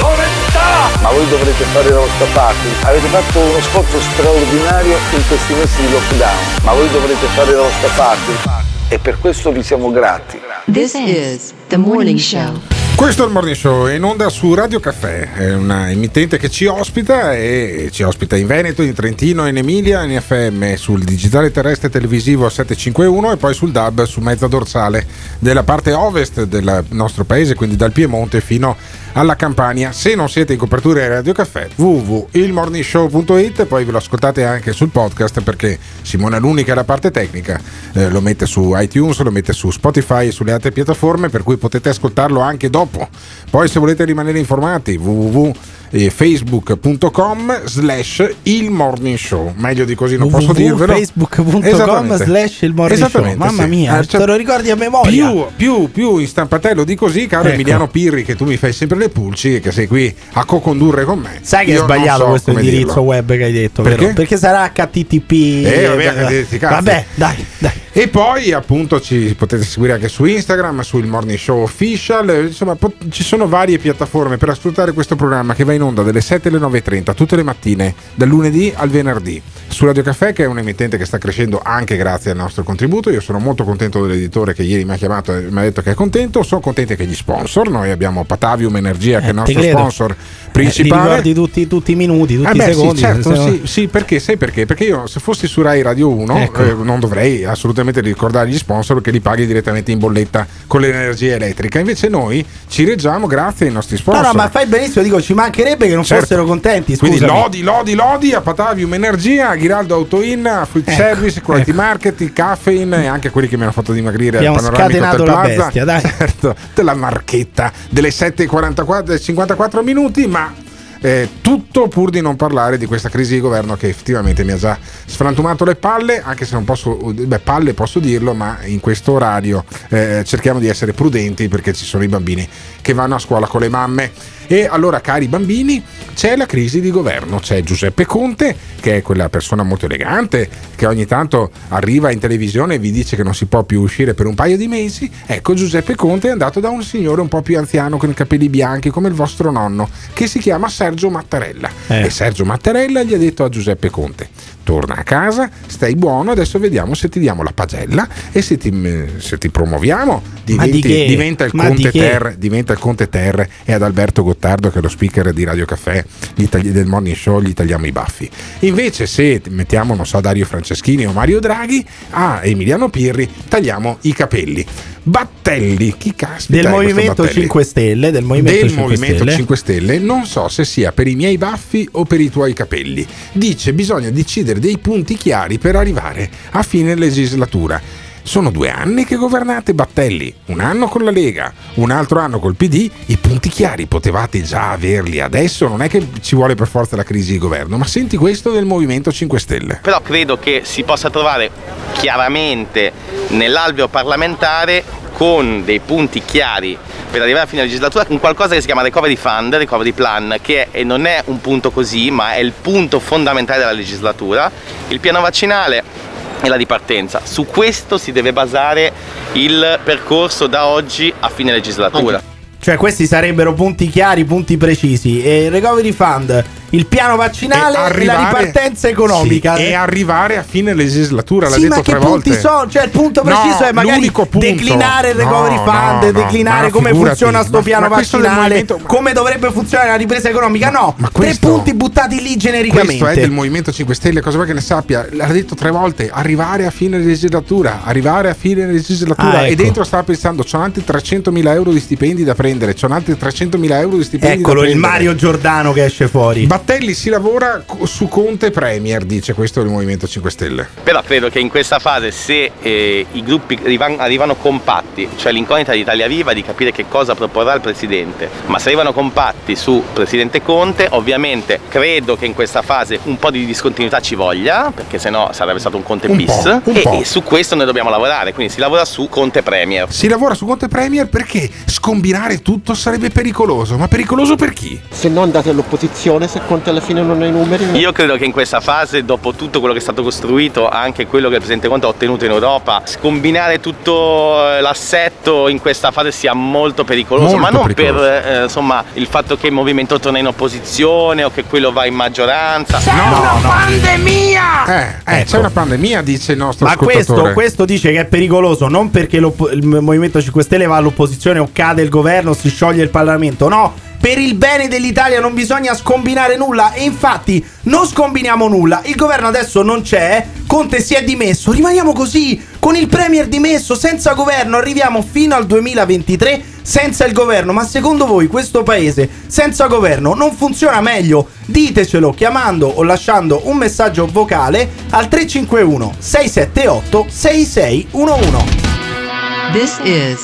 l'onestà!
Ma voi dovrete fare la vostra parte. Avete fatto uno sforzo straordinario in questi mesi di lockdown, ma voi dovrete fare la vostra parte. E per questo vi siamo grati.
This is the morning show.
Questo è il Morning Show in onda su Radio Caffè, è una emittente che ci ospita e ci ospita in Veneto, in Trentino, in Emilia, in FM, sul digitale terrestre televisivo 751 e poi sul DAB su mezza dorsale della parte ovest del nostro paese, quindi dal Piemonte fino alla Campania. Se non siete in copertura di Radio Caffè, www.ilmorningshow.it poi ve lo ascoltate anche sul podcast perché Simone Luni che è la parte tecnica eh, lo mette su iTunes, lo mette su Spotify e sulle altre piattaforme per cui potete ascoltarlo anche dopo. Poi se volete rimanere informati www.facebook.com slash il morning show meglio di così non posso dirvelo
facebook.com slash il morning show mamma
sì.
mia
Eh, cioè,
te lo ricordi a memoria
più, più, più in stampatello di così, caro
Ecco.
Emiliano Pirri, che tu mi fai sempre le pulci e che sei qui a co-condurre con me.
sai che è sbagliato
so
questo indirizzo
dirlo.
web che hai detto
Perché?
vero? perché sarà HTTP
Eh, vabbè,
vabbè dai dai
E poi appunto ci potete seguire anche su Instagram, sul Morning Show Official, eh, insomma po- ci sono varie piattaforme per ascoltare questo programma che va in onda dalle 7 alle 9.30 tutte le mattine, dal lunedì al venerdì, su Radio Caffè che è un emittente che sta crescendo anche grazie al nostro contributo, io sono molto contento dell'editore che ieri mi ha chiamato e mi ha detto che è contento, sono contenti anche gli sponsor, noi abbiamo Patavium Energia che è il
Eh,
nostro sponsor
Eh,
principale.
ricordi tutti, tutti i minuti tutti
Eh
i
beh,
secondi
sì, certo,
se no-
sì, sì, perché sai perché? Perché io se fossi su Rai Radio 1
Ecco.
eh, non dovrei assolutamente ricordare gli sponsor perché li paghi direttamente in bolletta con l'energia elettrica. Invece noi ci reggiamo grazie ai nostri
no
sponsor.
no ma fai benissimo dico ci mancherebbe che non
Certo.
fossero contenti
Quindi
scusami
lodi, lodi, lodi a Patavium Energia, a Ghiraldo Autoin, Fruit
Ecco,
Service, Quality Market, Caffeine e anche quelli che mi hanno fatto dimagrire
Abbiamo scatenato la
Plaza.
bestia, dai.
Certo, della marchetta delle 7.44 e 54 minuti, ma eh, tutto pur di non parlare di questa crisi di governo che effettivamente mi ha già sfrantumato le palle, anche se non posso, beh, palle posso dirlo, ma in questo orario eh, cerchiamo di essere prudenti perché ci sono i bambini che vanno a scuola con le mamme. E allora, cari bambini, c'è la crisi di governo. C'è Giuseppe Conte, che è quella persona molto elegante, che ogni tanto arriva in televisione e vi dice che non si può più uscire per un paio di mesi. Ecco, Giuseppe Conte è andato da un signore un po' più anziano con i capelli bianchi, come il vostro nonno, che si chiama Sergio Mattarella.
Eh.
E Sergio Mattarella gli ha detto a Giuseppe Conte: torna a casa, stai buono, adesso vediamo se ti diamo la pagella e se ti, se ti promuoviamo.
Di
Diventi-
che?
diventa il
di
Conte
che?
Ter diventa il Conte Ter e ad Alberto Gottardo che è lo speaker di Radio Caffè gli tagli- del Morning Show gli tagliamo i baffi invece se mettiamo non so Dario Franceschini o Mario Draghi a Emiliano Pirri tagliamo i capelli Battelli chi caspita
del Movimento
Battelli?
5 Stelle del Movimento,
del
5,
Movimento
Stelle.
5 Stelle non so se sia per i miei baffi o per i tuoi capelli dice bisogna decidere dei punti chiari per arrivare a fine legislatura sono due anni che governate Battelli, un anno con la Lega, un altro anno col PD, i punti chiari potevate già averli. Adesso, non è che ci vuole per forza la crisi di governo, ma senti questo del Movimento 5 Stelle.
Però credo che si possa trovare chiaramente nell'alveo parlamentare con dei punti chiari per arrivare a fine legislatura un qualcosa che si chiama recovery fund, recovery plan, che è- non è un punto così, ma è il punto fondamentale della legislatura, il piano vaccinale e la ripartenza. Su questo si deve basare il percorso da oggi a fine legislatura.
Cioè, questi sarebbero punti chiari, punti precisi. E il recovery fund, il piano vaccinale e, la ripartenza economica.
Sì, e arrivare a fine legislatura, l'ha
Sì,
detto
ma che
tre
punti
volte.
sono? Cioè, il punto
No,
preciso è magari
punto-
declinare il recovery
no,
fund,
no, no,
declinare
ma
come
figurati,
funziona sto
ma-
piano
ma
vaccinale, come dovrebbe funzionare la ripresa economica. No, tre
questo-
punti buttati lì genericamente.
Questo è del Movimento 5 Stelle, cosa vuoi che ne sappia? L'ha detto tre volte, arrivare a fine legislatura, arrivare a fine legislatura
Ah,
e
ecco.
dentro stava pensando, c'ho altri 300.000 euro di stipendi da prendere, c'ho altri 300.000 euro di stipendi da
Eccolo il
prendere.
Mario Giordano che esce fuori.
Battelli si lavora su Conte Premier, dice questo il Movimento 5 Stelle.
Però credo che in questa fase se eh, i gruppi arrivan- arrivano compatti, cioè l'incognita di Italia Viva di capire che cosa proporrà il Presidente, ma se arrivano compatti su Presidente Conte, ovviamente credo che in questa fase un po' di discontinuità ci voglia, perché sennò sarebbe stato un Conte
Un
bis,
po', un
e,
po'.
e su questo noi dobbiamo lavorare, quindi si lavora su Conte Premier.
Si lavora su Conte Premier perché scombinare tutto sarebbe pericoloso, ma pericoloso per chi?
Se no andate all'opposizione se Conte alla fine non ha i numeri.
Io credo che in questa fase, dopo tutto quello che è stato costruito, anche quello che il Presidente Conte ha ottenuto in Europa, scombinare tutto eh, l'assetto in questa fase sia molto pericoloso,
Molto
ma non
pericoloso.
per eh, insomma, il fatto che il movimento torna in opposizione o che quello va in maggioranza.
Eh, eh, c'è una pandemia, dice il nostro
Ecco. Ma questo, questo dice che è pericoloso non perché il Movimento 5 Stelle va all'opposizione o cade il governo, si scioglie il Parlamento. No, per il bene dell'Italia non bisogna scombinare nulla. E infatti non scombiniamo nulla. Il governo adesso non c'è. Conte si è dimesso. Rimaniamo così, con il Premier dimesso, senza governo. Arriviamo fino al 2023 senza il governo. Ma secondo voi questo paese senza governo non funziona meglio? Ditecelo chiamando o lasciando un messaggio vocale al 351 678 6611.
This is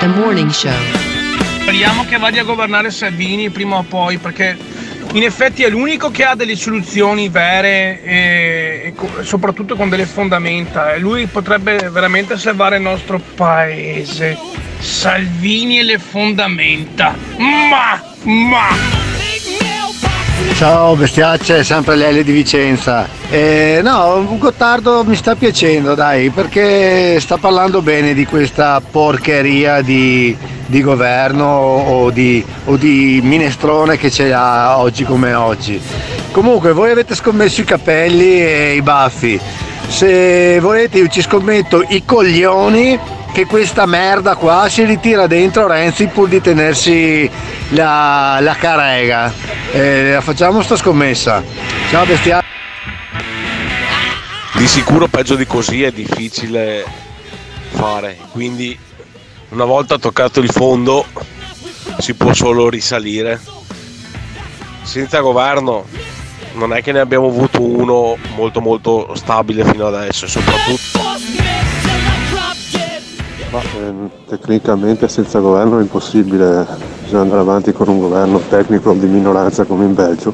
the morning show.
Speriamo che vada a governare Salvini prima o poi, perché in effetti è l'unico che ha delle soluzioni vere e, e soprattutto con delle fondamenta. E lui potrebbe veramente salvare il nostro paese. Salvini e le fondamenta. Ma, ma.
Ciao bestiacce, sempre Lele di Vicenza. Eh, no, Gottardo mi sta piacendo, dai, perché sta parlando bene di questa porcheria di, di governo o di, o di minestrone che l'ha oggi come oggi. Comunque, voi avete scommesso i capelli e i baffi. Se volete, io ci scommetto i coglioni che questa merda qua si ritira dentro Renzi pur di tenersi la, la carega. Eh, la facciamo sta scommessa. Ciao bestiale.
Di sicuro peggio di così è difficile fare, quindi una volta toccato il fondo si può solo risalire. Senza governo non è che ne abbiamo avuto uno molto molto stabile fino adesso, soprattutto
Ma ehm, tecnicamente senza governo è impossibile, bisogna andare avanti con un governo tecnico di minoranza come in Belgio.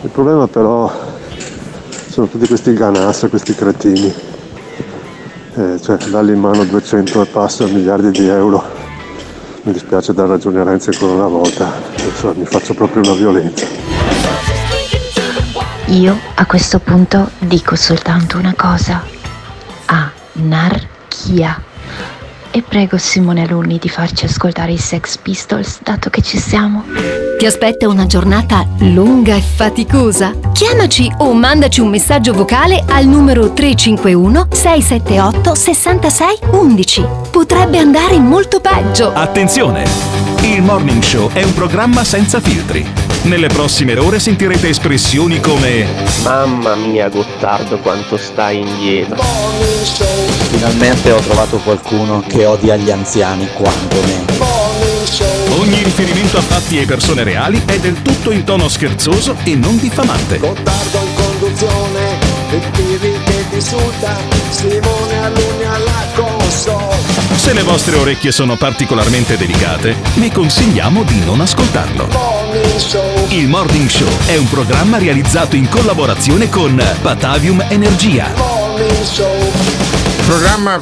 Il problema però sono tutti questi ganas, questi cretini, Eh, cioè dargli in mano 200 e passa miliardi di euro. Mi dispiace dar ragione a Renzi ancora una volta, Adesso mi faccio proprio una violenza.
Io a questo punto dico soltanto una cosa. Anarchia. E prego Simone Alunni di farci ascoltare i Sex Pistols, dato che ci siamo.
Ti aspetta una giornata lunga e faticosa? Chiamaci o mandaci un messaggio vocale al numero 351 678 66 11. Potrebbe andare molto peggio.
Attenzione! Il Morning Show è un programma senza filtri. Nelle prossime ore sentirete espressioni come
Mamma mia Gottardo quanto stai indietro.
Finalmente ho trovato qualcuno che odia gli anziani quanto me.
Ogni riferimento a fatti e persone reali è del tutto in tono scherzoso e non diffamante.
Gottardo in conduzione, il Pirri che ti insulta, Simone Alunni alla console.
Se le vostre orecchie sono particolarmente delicate, vi consigliamo di non ascoltarlo. Il Morning Show è un programma realizzato in collaborazione con Patavium Energia.
Programma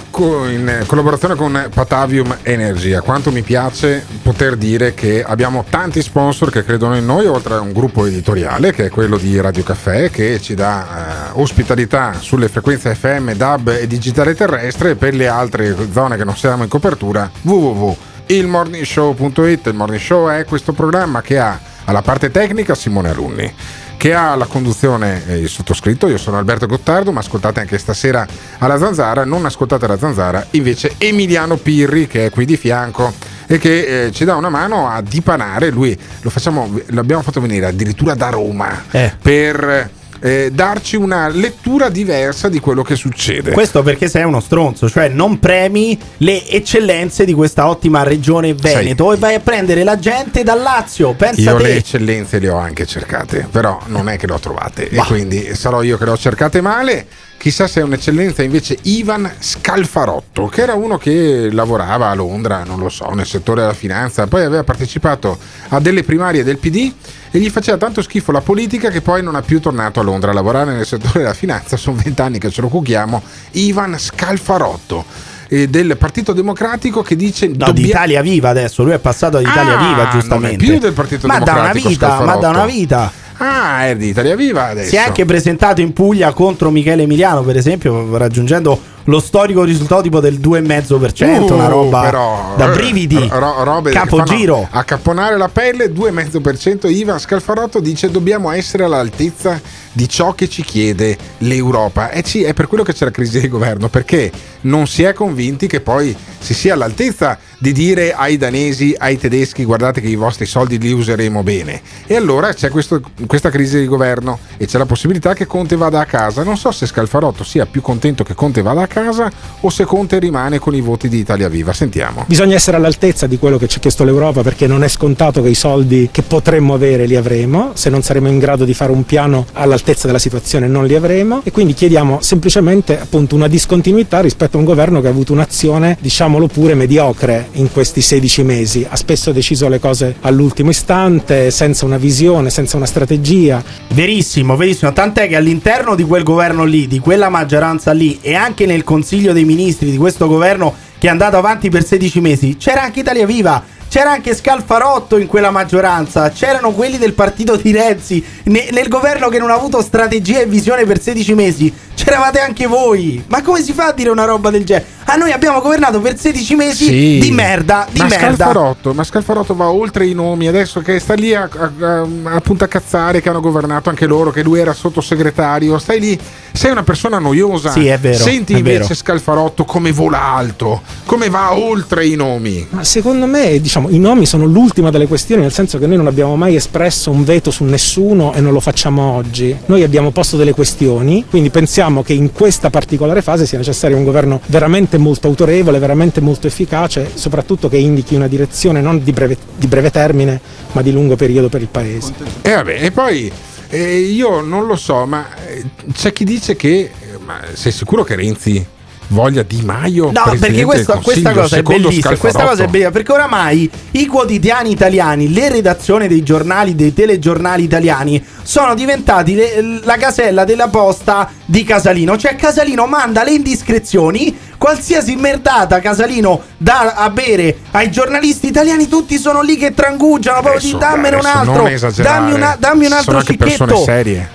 in collaborazione con Patavium Energia. Quanto mi piace poter dire che abbiamo tanti sponsor che credono in noi, oltre a un gruppo editoriale che è quello di Radio Caffè che ci dà eh, ospitalità sulle frequenze FM, DAB e digitale terrestre e per le altre zone che non siamo in copertura www.ilmorningshow.it. Il Morning Show è questo programma che ha alla parte tecnica Simone Alunni che ha la conduzione eh, il sottoscritto, io sono Alberto Gottardo, ma ascoltate anche stasera alla Zanzara, non ascoltate la Zanzara, invece Emiliano Pirri che è qui di fianco e che eh, ci dà una mano a dipanare, lui lo facciamo, l'abbiamo fatto venire addirittura da Roma per eh, darci una lettura diversa di quello che succede.
Questo perché sei uno stronzo, cioè non premi le eccellenze di questa ottima regione Veneto e vai a prendere la gente dal Lazio. Pensa
Io
te.
le eccellenze le ho anche cercate, però non è che le ho trovate
Bah.
e quindi sarò io che le ho cercate male. Chissà se è un'eccellenza invece Ivan Scalfarotto, che era uno che lavorava a Londra, non lo so, nel settore della finanza, poi aveva partecipato a delle primarie del PD e gli faceva tanto schifo la politica che poi non ha più tornato a Londra a lavorare nel settore della finanza, sono vent'anni che ce lo cucchiamo, Ivan Scalfarotto. eh, del Partito Democratico che dice
No, di Italia Viva adesso, lui è passato ad Italia
Ah,
Viva giustamente.
più del Partito
ma da una
Democratico,
vita, ma da una vita.
Ah, è di Italia Viva adesso.
Si è anche presentato in Puglia contro Michele Emiliano, per esempio, raggiungendo lo storico risultato tipo del 2,5%, una
Uh,
roba
però,
da
eh,
brividi.
ro- robe
capogiro.
fanno Accapponare la pelle, 2,5%. Ivan Scalfarotto dice dobbiamo essere all'altezza di ciò che ci chiede l'Europa. E sì, è per quello che c'è la crisi di governo, perché non si è convinti che poi si sia all'altezza di dire ai danesi, ai tedeschi, guardate che i vostri soldi li useremo bene. E allora c'è questo- questa crisi di governo e c'è la possibilità che Conte vada a casa. Non so se Scalfarotto sia più contento che Conte vada a casa o se Conte rimane con i voti di Italia Viva. Sentiamo.
Bisogna essere all'altezza di quello che ci ha chiesto l'Europa perché non è scontato che i soldi che potremmo avere li avremo, se non saremo in grado di fare un piano all'altezza della situazione non li avremo e quindi chiediamo semplicemente appunto una discontinuità rispetto a un governo che ha avuto un'azione diciamolo pure mediocre in questi 16 mesi, ha spesso deciso le cose all'ultimo istante, senza una visione, senza una strategia.
Verissimo, verissimo. Tant'è che all'interno di quel governo lì, di quella maggioranza lì e anche nel Consiglio dei Ministri di questo governo che è andato avanti per 16 mesi, c'era anche Italia Viva. C'era anche Scalfarotto in quella maggioranza, c'erano quelli del partito di Renzi, ne- nel governo che non ha avuto strategia e visione per 16 mesi, c'eravate anche voi. Ma come si fa a dire una roba del genere? Ah, noi abbiamo governato per 16 mesi
Sì.
di merda, di
ma
merda.
Scalfarotto, ma Scalfarotto va oltre i nomi adesso che sta lì a, a, a- appunto a cazzare che hanno governato anche loro, che lui era sottosegretario. Stai lì, sei una persona noiosa.
Sì, è vero,
Senti
è
invece
vero.
Scalfarotto come vola alto, come va oltre i nomi.
Ma secondo me, diciamo, i nomi sono l'ultima delle questioni, nel senso che noi non abbiamo mai espresso un veto su nessuno e non lo facciamo oggi. Noi abbiamo posto delle questioni, quindi pensiamo che in questa particolare fase sia necessario un governo veramente molto autorevole, veramente molto efficace, soprattutto che indichi una direzione non di breve, di breve termine, ma di lungo periodo per il paese.
E vabbè, e poi eh, io non lo so, ma eh, c'è chi dice che. eh, Ma sei sicuro che Renzi voglia Di Maio?
No, perché
del
questa, cosa è
secondo
bellissima. Questa cosa è bellissima perché oramai i quotidiani italiani, le redazioni dei giornali, dei telegiornali italiani sono diventati le- la casella della posta di Casalino. Cioè, Casalino manda le indiscrezioni. Qualsiasi merdata Casalino dà a bere ai giornalisti italiani, tutti sono lì che trangugiano. Proprio di
Adesso,
dammene un altro, dammi, una- dammi un altro
Sono
cicchetto.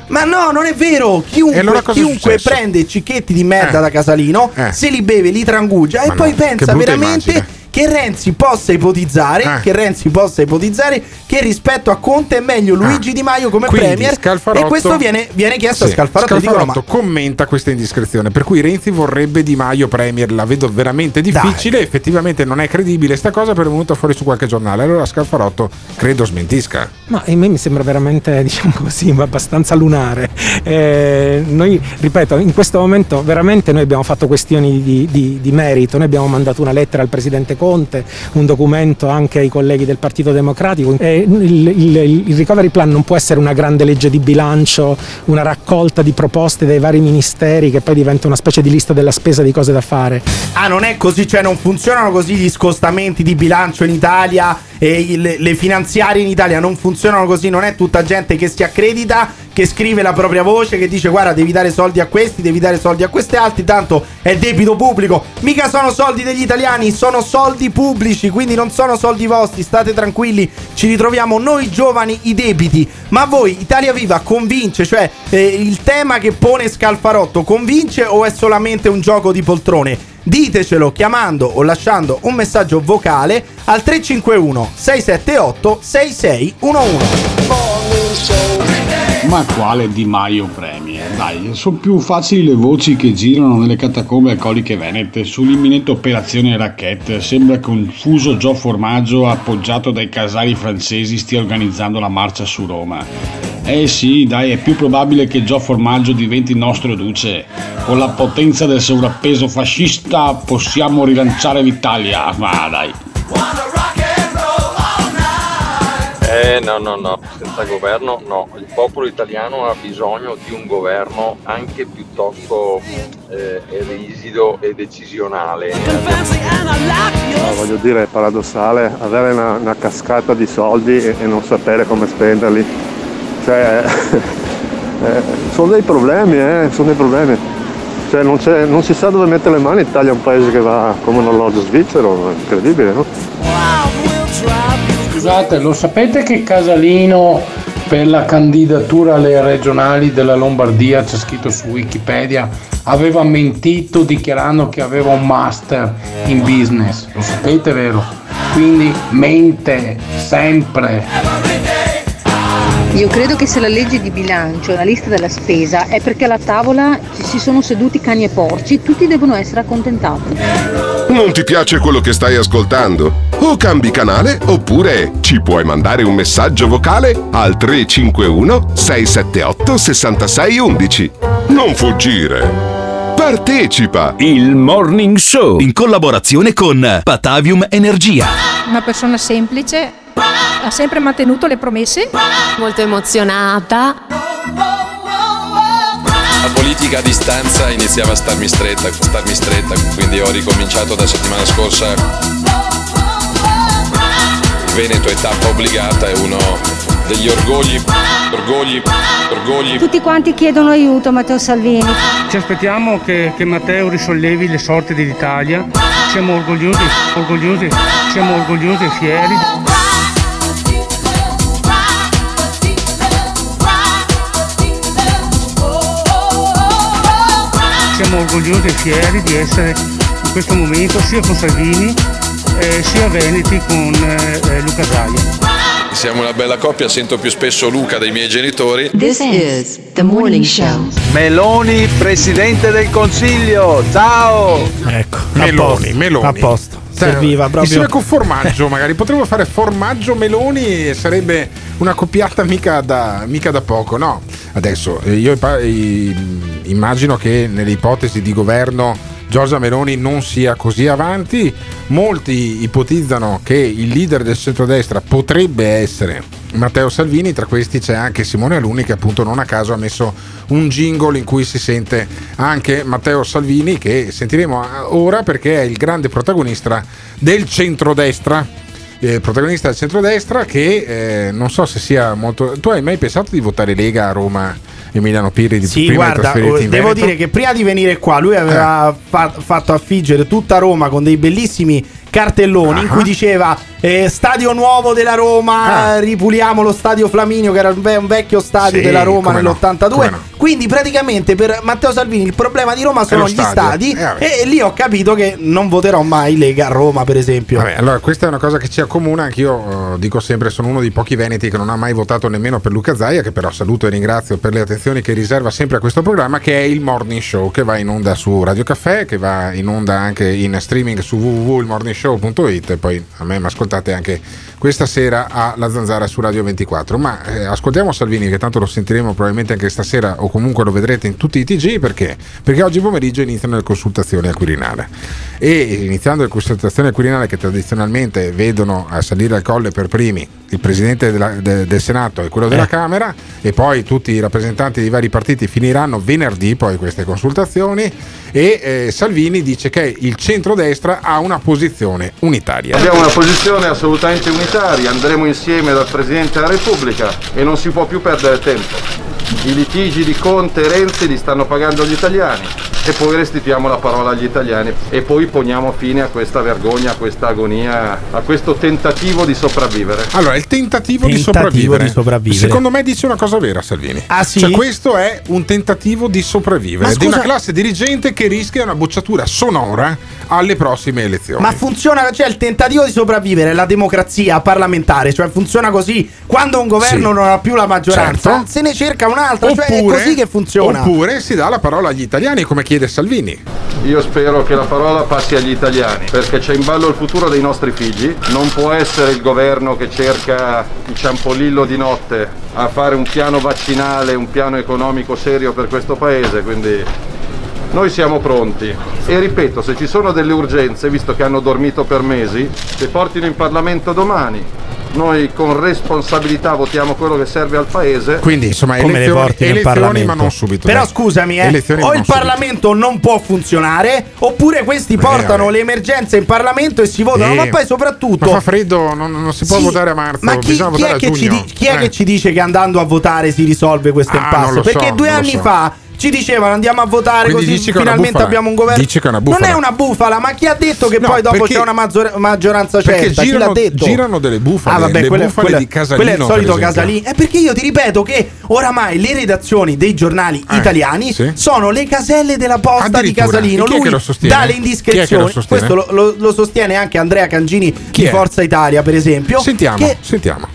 Ma no, non è vero. Chiunque,
allora
chiunque prende cicchetti di merda
Eh.
da Casalino,
Eh.
Se li beve, li trangugia
Ma
e poi
no, che
pensa veramente
immagine.
Che Renzi possa ipotizzare
Eh.
che Renzi possa ipotizzare che rispetto a Conte è meglio Luigi Di Maio come.
Quindi
premier
Scalfarotto-
e questo viene, viene chiesto
Sì,
a Scalfarotto, Dicono,
Scalfarotto commenta questa indiscrezione per cui Renzi vorrebbe Di Maio premier la vedo veramente difficile effettivamente non è credibile sta cosa però è venuta fuori su qualche giornale allora Scalfarotto credo smentisca
Ma a me mi sembra veramente, diciamo così, abbastanza lunare. Eh, noi, ripeto, in questo momento veramente noi abbiamo fatto questioni di, di- di merito, noi abbiamo mandato una lettera al Presidente Conte, un documento anche ai colleghi del Partito Democratico. Eh, il, il- il recovery plan non può essere una grande legge di bilancio, una raccolta di proposte dai vari ministeri che poi diventa una specie di lista della spesa di cose da fare.
Ah, non è così, cioè non funzionano così gli scostamenti di bilancio in Italia e il- le finanziarie in Italia non funzionano così, non è tutta gente che si accredita, che scrive la propria voce, che dice guarda devi dare soldi a questi, devi dare soldi a questi altri, tanto è debito pubblico, mica sono soldi degli italiani, sono soldi pubblici, quindi non sono soldi vostri, state tranquilli, ci ritroviamo noi giovani i debiti, ma voi Italia Viva convince, cioè eh, il tema che pone Scalfarotto convince o è solamente un gioco di poltrone? Ditecelo chiamando o lasciando un messaggio vocale al 351 678 6611.
Ma quale Di Maio Premier? Dai, sono più facili le voci che girano nelle catacombe alcoliche venete sull'imminente operazione Racchette. Sembra che un fuso Gio Formaggio appoggiato dai casali francesi stia organizzando la marcia su Roma. Eh sì, dai, è più probabile che Gio Formaggio diventi nostro duce. Con la potenza del sovrappeso fascista possiamo rilanciare l'Italia. Ma dai.
Eh no, no, no, senza governo no. Il popolo italiano ha bisogno di un governo anche piuttosto eh, risido e decisionale.
No, voglio dire, è paradossale avere una, una cascata di soldi e, e non sapere come spenderli. Cioè, eh, sono dei problemi, eh, sono dei problemi. Cioè, non, non si sa dove mettere le mani, l'Italia è un paese che va come un orologio svizzero, è incredibile, no?
Scusate, lo sapete che Casalino per la candidatura alle regionali della Lombardia, c'è scritto su Wikipedia, aveva mentito dichiarando che aveva un master in business? Lo sapete, vero? Quindi mente sempre.
Io credo che se la legge di bilancio è una lista della spesa è perché alla tavola ci si sono seduti cani e porci, tutti devono essere accontentati.
Non ti piace quello che stai ascoltando? O cambi canale oppure ci puoi mandare un messaggio vocale al 351 678 6611. Non fuggire. Partecipa!
Il Morning Show in collaborazione con Patavium Energia.
Una persona semplice, ha sempre mantenuto le promesse. Molto emozionata.
La politica a distanza iniziava a starmi stretta, a starmi stretta, quindi ho ricominciato da settimana scorsa. Il Veneto è tappa obbligata, è uno degli orgogli, orgogli, orgogli.
Tutti quanti chiedono aiuto a Matteo Salvini.
Ci aspettiamo che, che Matteo risollevi le sorti dell'Italia. Siamo orgogliosi, orgogliosi, siamo orgogliosi e fieri. Siamo orgogliosi e fieri di essere in questo momento sia con Salvini eh, sia Veneti con eh, eh, Luca Zaia.
Siamo una bella coppia, sento più spesso Luca dei miei genitori.
This is the morning show.
Meloni, presidente del consiglio, ciao!
Ecco,
a
Meloni,
posto,
Meloni.
a posto.
Serviva proprio.
Insieme con formaggio, magari potremmo fare formaggio Meloni e sarebbe una coppiata mica da, mica da poco, no? Adesso eh, io immagino che nelle ipotesi di governo Giorgia Meloni non sia così avanti. Molti ipotizzano che il leader del centrodestra potrebbe essere Matteo Salvini, tra questi c'è anche Simone Aluni che appunto non a caso ha messo un jingle in cui si sente anche Matteo Salvini che sentiremo ora perché è il grande protagonista del centrodestra. Eh, protagonista del centrodestra che eh, non so se sia molto... Tu hai mai pensato di votare Lega a Roma Emiliano Pirri di
Sì,
prima di
guarda,
trasferirti in
devo
Veneto?
dire che prima di venire qua lui aveva fa- fatto affiggere tutta Roma con dei bellissimi cartelloni in cui diceva eh, stadio nuovo della Roma, ripuliamo lo stadio Flaminio che era un, ve- un vecchio stadio
Sì,
della Roma
come no,
nell'82.
come no.
Quindi praticamente per Matteo Salvini il problema di Roma sono gli
stadio.
stadi
Eh,
e lì ho capito che non voterò mai Lega Roma per esempio.
Vabbè, allora questa è una cosa che ci accomuna, anch'io eh, dico sempre sono uno dei pochi veneti che non ha mai votato nemmeno per Luca Zaia, che però saluto e ringrazio per le attenzioni che riserva sempre a questo programma, che è il Morning Show, che va in onda su Radio Caffè, che va in onda anche in streaming su www.ilmorningshow.it e poi a me mi ascoltate anche questa sera a La Zanzara su Radio 24. Ma eh, ascoltiamo Salvini, che tanto lo sentiremo probabilmente anche stasera o comunque lo vedrete in tutti i TG, perché? Perché oggi pomeriggio iniziano le consultazioni al Quirinale. E iniziando le consultazioni al Quirinale che tradizionalmente vedono a salire al colle per primi il Presidente della- de- del Senato e quello della Camera e poi tutti i rappresentanti dei vari partiti finiranno venerdì poi queste consultazioni e eh, Salvini dice che il centrodestra ha una posizione unitaria.
Abbiamo una posizione assolutamente unitaria, andremo insieme dal Presidente della Repubblica e non si può più perdere tempo. I litigi di Conte e Renzi li stanno pagando gli italiani e poi restituiamo la parola agli italiani e poi poniamo fine a questa vergogna, a questa agonia, a questo tentativo di sopravvivere.
Allora, il tentativo, di,
Tentativo
sopravvivere.
di sopravvivere.
Secondo me dice una cosa vera Salvini.
Ah, sì?
Cioè, questo è un tentativo di sopravvivere
Ma
di una classe dirigente che rischia una bocciatura sonora alle prossime elezioni.
Ma funziona, cioè il tentativo di sopravvivere la democrazia parlamentare, cioè funziona così. Quando un governo
Sì.
non ha più la maggioranza,
Certo.
se ne cerca un'altra, cioè è così che funziona.
Oppure si dà la parola agli italiani, come chiede Salvini.
Io spero che la parola passi agli italiani, perché c'è in ballo il futuro dei nostri figli. Non può essere il governo che cerca il ciampolillo di notte a fare un piano vaccinale, un piano economico serio per questo paese, quindi noi siamo pronti. E ripeto, se ci sono delle urgenze, visto che hanno dormito per mesi, le portino in Parlamento domani. Noi con responsabilità votiamo quello che serve al paese.
Quindi insomma
Come le
elezioni,
porti nel
elezioni ma
Parlamento?
non subito.
Però
dai.
scusami, eh,
Elezioni,
o il
subito.
Parlamento non può funzionare, oppure questi portano le emergenze in Parlamento e si votano.
Eh,
ma poi soprattutto.
Ma fa freddo, non, non si può
Sì,
votare a marzo,
Ma chi, chi è, che ci, chi è
Eh.
che ci dice che andando a votare si risolve questo
Ah,
impasse?
lo
Perché
so,
due anni
so.
fa ci dicevano andiamo a votare
Quindi
così finalmente abbiamo un governo.
Dici che è una
non
bufala?
è una bufala, ma chi ha detto che
No,
poi dopo c'è una maggio- maggioranza certa? chi
girano,
l'ha detto?
girano delle bufale,
Ah, vabbè,
le
quello,
bufale
quello-
di Casalino.
quello è il solito. Casalino. È perché io ti ripeto che oramai le redazioni dei giornali
Eh,
italiani
sì.
sono le caselle della posta di. Casalino.
Chi
Lui dà le
Chi lo
indiscrezioni. Questo lo, lo- lo sostiene anche Andrea Cangini
Chi
di
è?
Forza Italia, per esempio.
Sentiamo, sentiamo.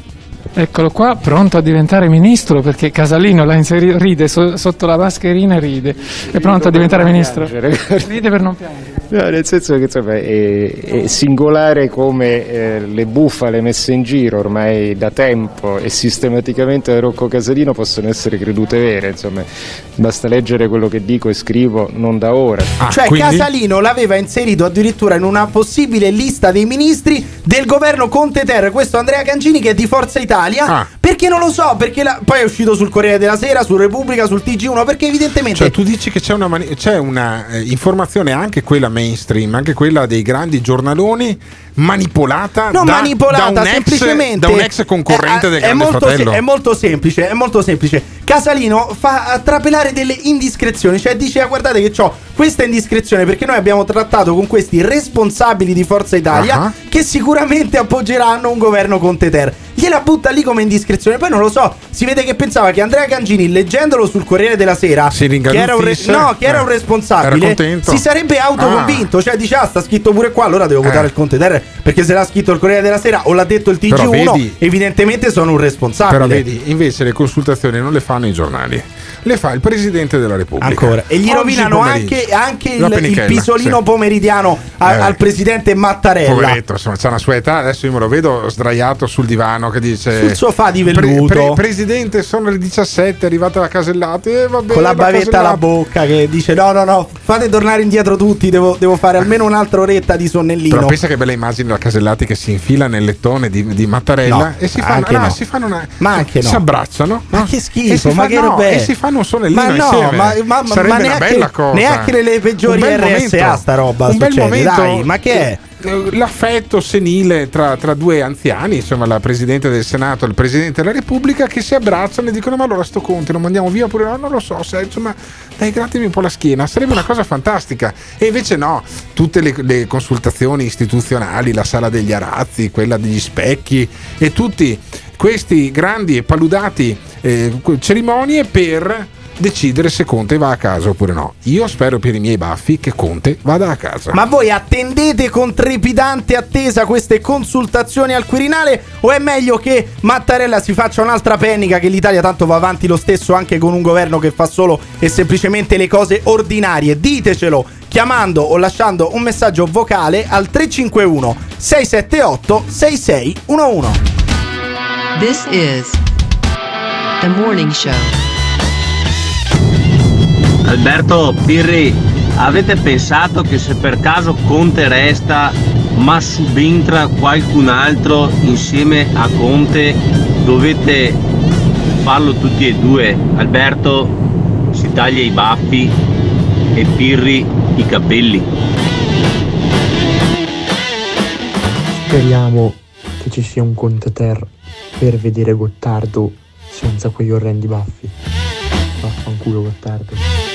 Eccolo qua, pronto a diventare ministro perché Casalino la inseri- ride so- sotto la mascherina e ride. È pronto a diventare ministro? Ride per non piangere.
No, nel senso che insomma, è, è singolare come eh, le bufale messe in giro ormai da tempo e sistematicamente da Rocco Casalino possono essere credute vere. Insomma, basta leggere quello che dico e scrivo non da ora.
Cioè Casalino l'aveva inserito addirittura in una possibile lista dei ministri del governo Conte Ter, questo Andrea Cancini che è di Forza Italia.
Ah.
Perché non lo so, perché la- poi è uscito sul Corriere della Sera, su Repubblica, sul TG1, perché evidentemente
Cioè, tu dici che c'è una, mani- c'è una eh, informazione, anche quella mainstream, anche quella dei grandi giornaloni, manipolata,
Non
da,
manipolata,
da un ex,
semplicemente
da un ex concorrente
Eh,
del
è
Grande
molto,
Fratello.
è molto semplice, è molto semplice. Casalino fa trapelare delle indiscrezioni, cioè dice "Ah, guardate che ho questa indiscrezione perché noi abbiamo trattato con questi responsabili di Forza Italia
Ah.
che sicuramente appoggeranno un governo Conte Ter. Gliela butta lì come indiscrezione, poi non lo so, si vede che pensava che Andrea Cangini leggendolo sul Corriere della Sera
Si
che era un, re- no, che era
Eh.
un responsabile,
Era
si sarebbe autoconvinto, cioè dice "Ah, sta scritto pure qua, allora devo votare
Eh.
il Conte Ter perché se l'ha scritto il Corriere della Sera o l'ha detto il
Però
TG1,
vedi-
evidentemente sono un responsabile.
Però vedi, invece le consultazioni non le fanno i giornali, le fa il Presidente della Repubblica.
Ancora. E gli
Oggi
rovinano anche, anche il, il pisolino
sì.
pomeridiano a-
Eh.
al presidente Mattarella.
Poveretto, insomma, c'ha una sua età. Adesso io me lo vedo sdraiato sul divano che dice:
Sul sofà di velluto.
Presidente, sono le 17, è arrivata la casellata. E vabbè,
Con la
la
bavetta alla bocca che dice no no no fate tornare indietro tutti devo, devo fare almeno un'altra oretta di sonnellino
Però pensa che bella immagine la Casellati che si infila nel lettone di, di Mattarella
No,
e si fanno, no,
no.
si fanno una.
Ma anche no.
Si abbracciano.
Ma che schifo, ma
fa-
che è?
E si fanno un sonnellino
Ma no,
insieme.
ma, ma- ma- neanche,
bella cosa.
neanche nelle peggiori
Un bel
RSA
momento.
sta roba
Un bel
succede,
momento.
dai, ma che è?
L'affetto senile tra, tra due anziani, insomma, la Presidente del Senato e il Presidente della Repubblica, che si abbracciano e dicono: Ma allora sto Conte lo mandiamo via oppure no? Non lo so, se, insomma, dai, grattimi un po' la schiena, sarebbe una cosa fantastica. E invece no, tutte le, le consultazioni istituzionali, la sala degli arazzi, quella degli specchi e tutti questi grandi e paludati eh, cerimonie per decidere se Conte va a casa oppure no. Io spero per i miei baffi che Conte vada a casa.
Ma voi attendete con trepidante attesa queste consultazioni al Quirinale o è meglio che Mattarella si faccia un'altra pennica che l'Italia tanto va avanti lo stesso anche con un governo che fa solo e semplicemente le cose ordinarie? Ditecelo chiamando o lasciando un messaggio vocale al 351 678 6611.
This is the morning show.
Alberto Pirri, avete pensato che se per caso Conte resta ma subentra qualcun altro insieme a Conte dovete farlo tutti e due? Alberto si taglia i baffi e Pirri i capelli.
Speriamo che ci sia un Conte Ter per vedere Gottardo senza quegli orrendi baffi. Vaffanculo Gottardo.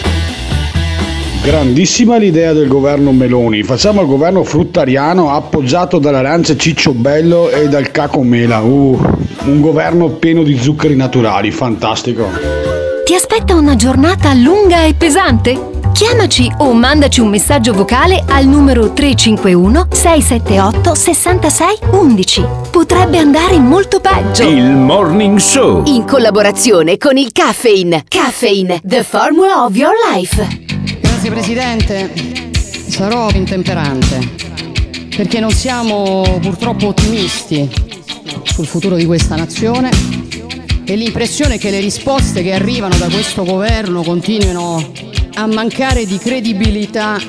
Grandissima l'idea del governo Meloni. Facciamo il governo fruttariano appoggiato dall'arancia Cicciobello e dal caco mela. Uh, un governo pieno di zuccheri naturali, fantastico.
Ti aspetta una giornata lunga e pesante? Chiamaci o mandaci un messaggio vocale al numero 351 678 66 11. Potrebbe andare molto peggio.
Il Morning Show.
In collaborazione con il Caffeine. Caffeine, the formula of your life.
Grazie Presidente, sarò intemperante perché non siamo purtroppo ottimisti sul futuro di questa nazione e l'impressione è che le risposte che arrivano da questo governo continuino a mancare di credibilità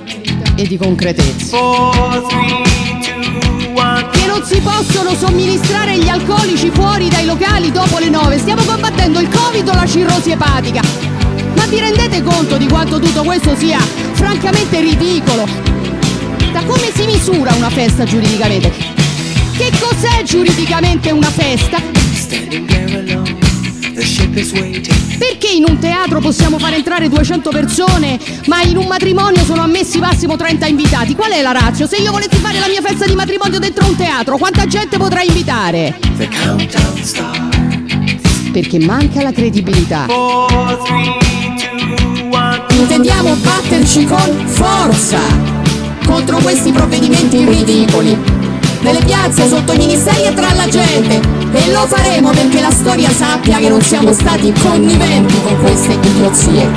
e di concretezza. Che non si possono somministrare gli alcolici fuori dai locali dopo le 9. Stiamo combattendo il Covid o la cirrosi epatica. Ma vi rendete conto di quanto tutto questo sia francamente ridicolo? Da come si misura una festa giuridicamente? Che cos'è giuridicamente una festa? Perché in un teatro possiamo far entrare 200 persone, ma in un matrimonio sono ammessi massimo 30 invitati? Qual è la razza? Se io volessi fare la mia festa di matrimonio dentro un teatro, quanta gente potrei invitare? Perché manca la credibilità. Intendiamo batterci con forza contro questi provvedimenti ridicoli. Nelle piazze, sotto i ministeri e tra la gente. E lo faremo perché la storia sappia che non siamo stati conniventi con queste idiozie.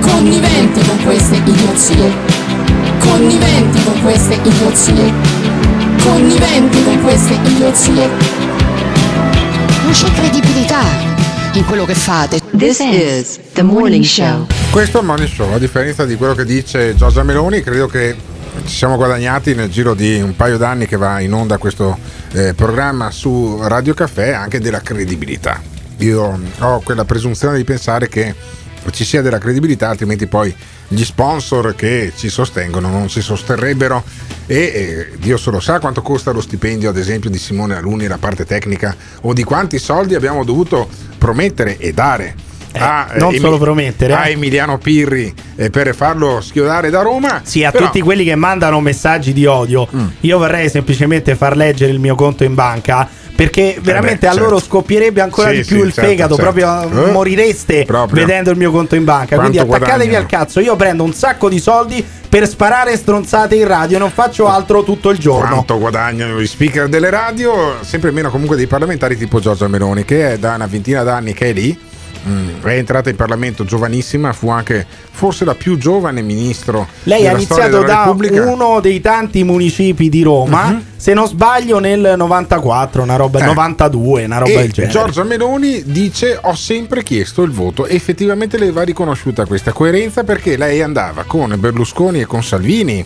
Conniventi con queste idiozie. Conniventi con queste idiozie. Conniventi con queste idiozie. Non c'è credibilità in quello che fate.
This is the morning show.
Questo è il morning show, a differenza di quello che dice Giorgia Meloni, credo che ci siamo guadagnati nel giro di un paio d'anni che va in onda questo eh, programma su Radio Caffè anche della credibilità. Io ho quella presunzione di pensare che ci sia della credibilità, altrimenti poi gli sponsor che ci sostengono non si sosterrebbero e eh, Dio solo sa quanto costa lo stipendio ad esempio di Simone Alunni la parte tecnica o di quanti soldi abbiamo dovuto promettere e dare a,
non
Emi-
solo promettere.
a Emiliano Pirri eh, per farlo schiodare da Roma.
Sì, a
Però-
tutti quelli che mandano messaggi di odio,
Mm.
io vorrei semplicemente far leggere il mio conto in banca. Perché veramente a
certo.
loro scoppierebbe ancora
Sì,
di più
sì,
il
certo,
fegato,
certo.
proprio
Eh?
morireste
Proprio.
vedendo il mio conto in banca.
Quanto
Quindi attaccatevi
guadagnano?
al cazzo. Io prendo un sacco di soldi per sparare stronzate in radio e non faccio altro tutto il giorno.
Quanto guadagnano gli speaker delle radio, sempre meno comunque dei parlamentari tipo Giorgia Meloni, che è da una ventina d'anni che è lì. Mm, è entrata in Parlamento giovanissima, fu anche forse la più giovane ministro
Lei ha iniziato da
Repubblica.
uno dei tanti municipi di Roma,
Mhm.
se non sbaglio nel 94, una roba,
Eh.
92, una roba
e
del genere.
Giorgia Meloni dice ho sempre chiesto il voto effettivamente le va riconosciuta questa coerenza perché lei andava con Berlusconi e con Salvini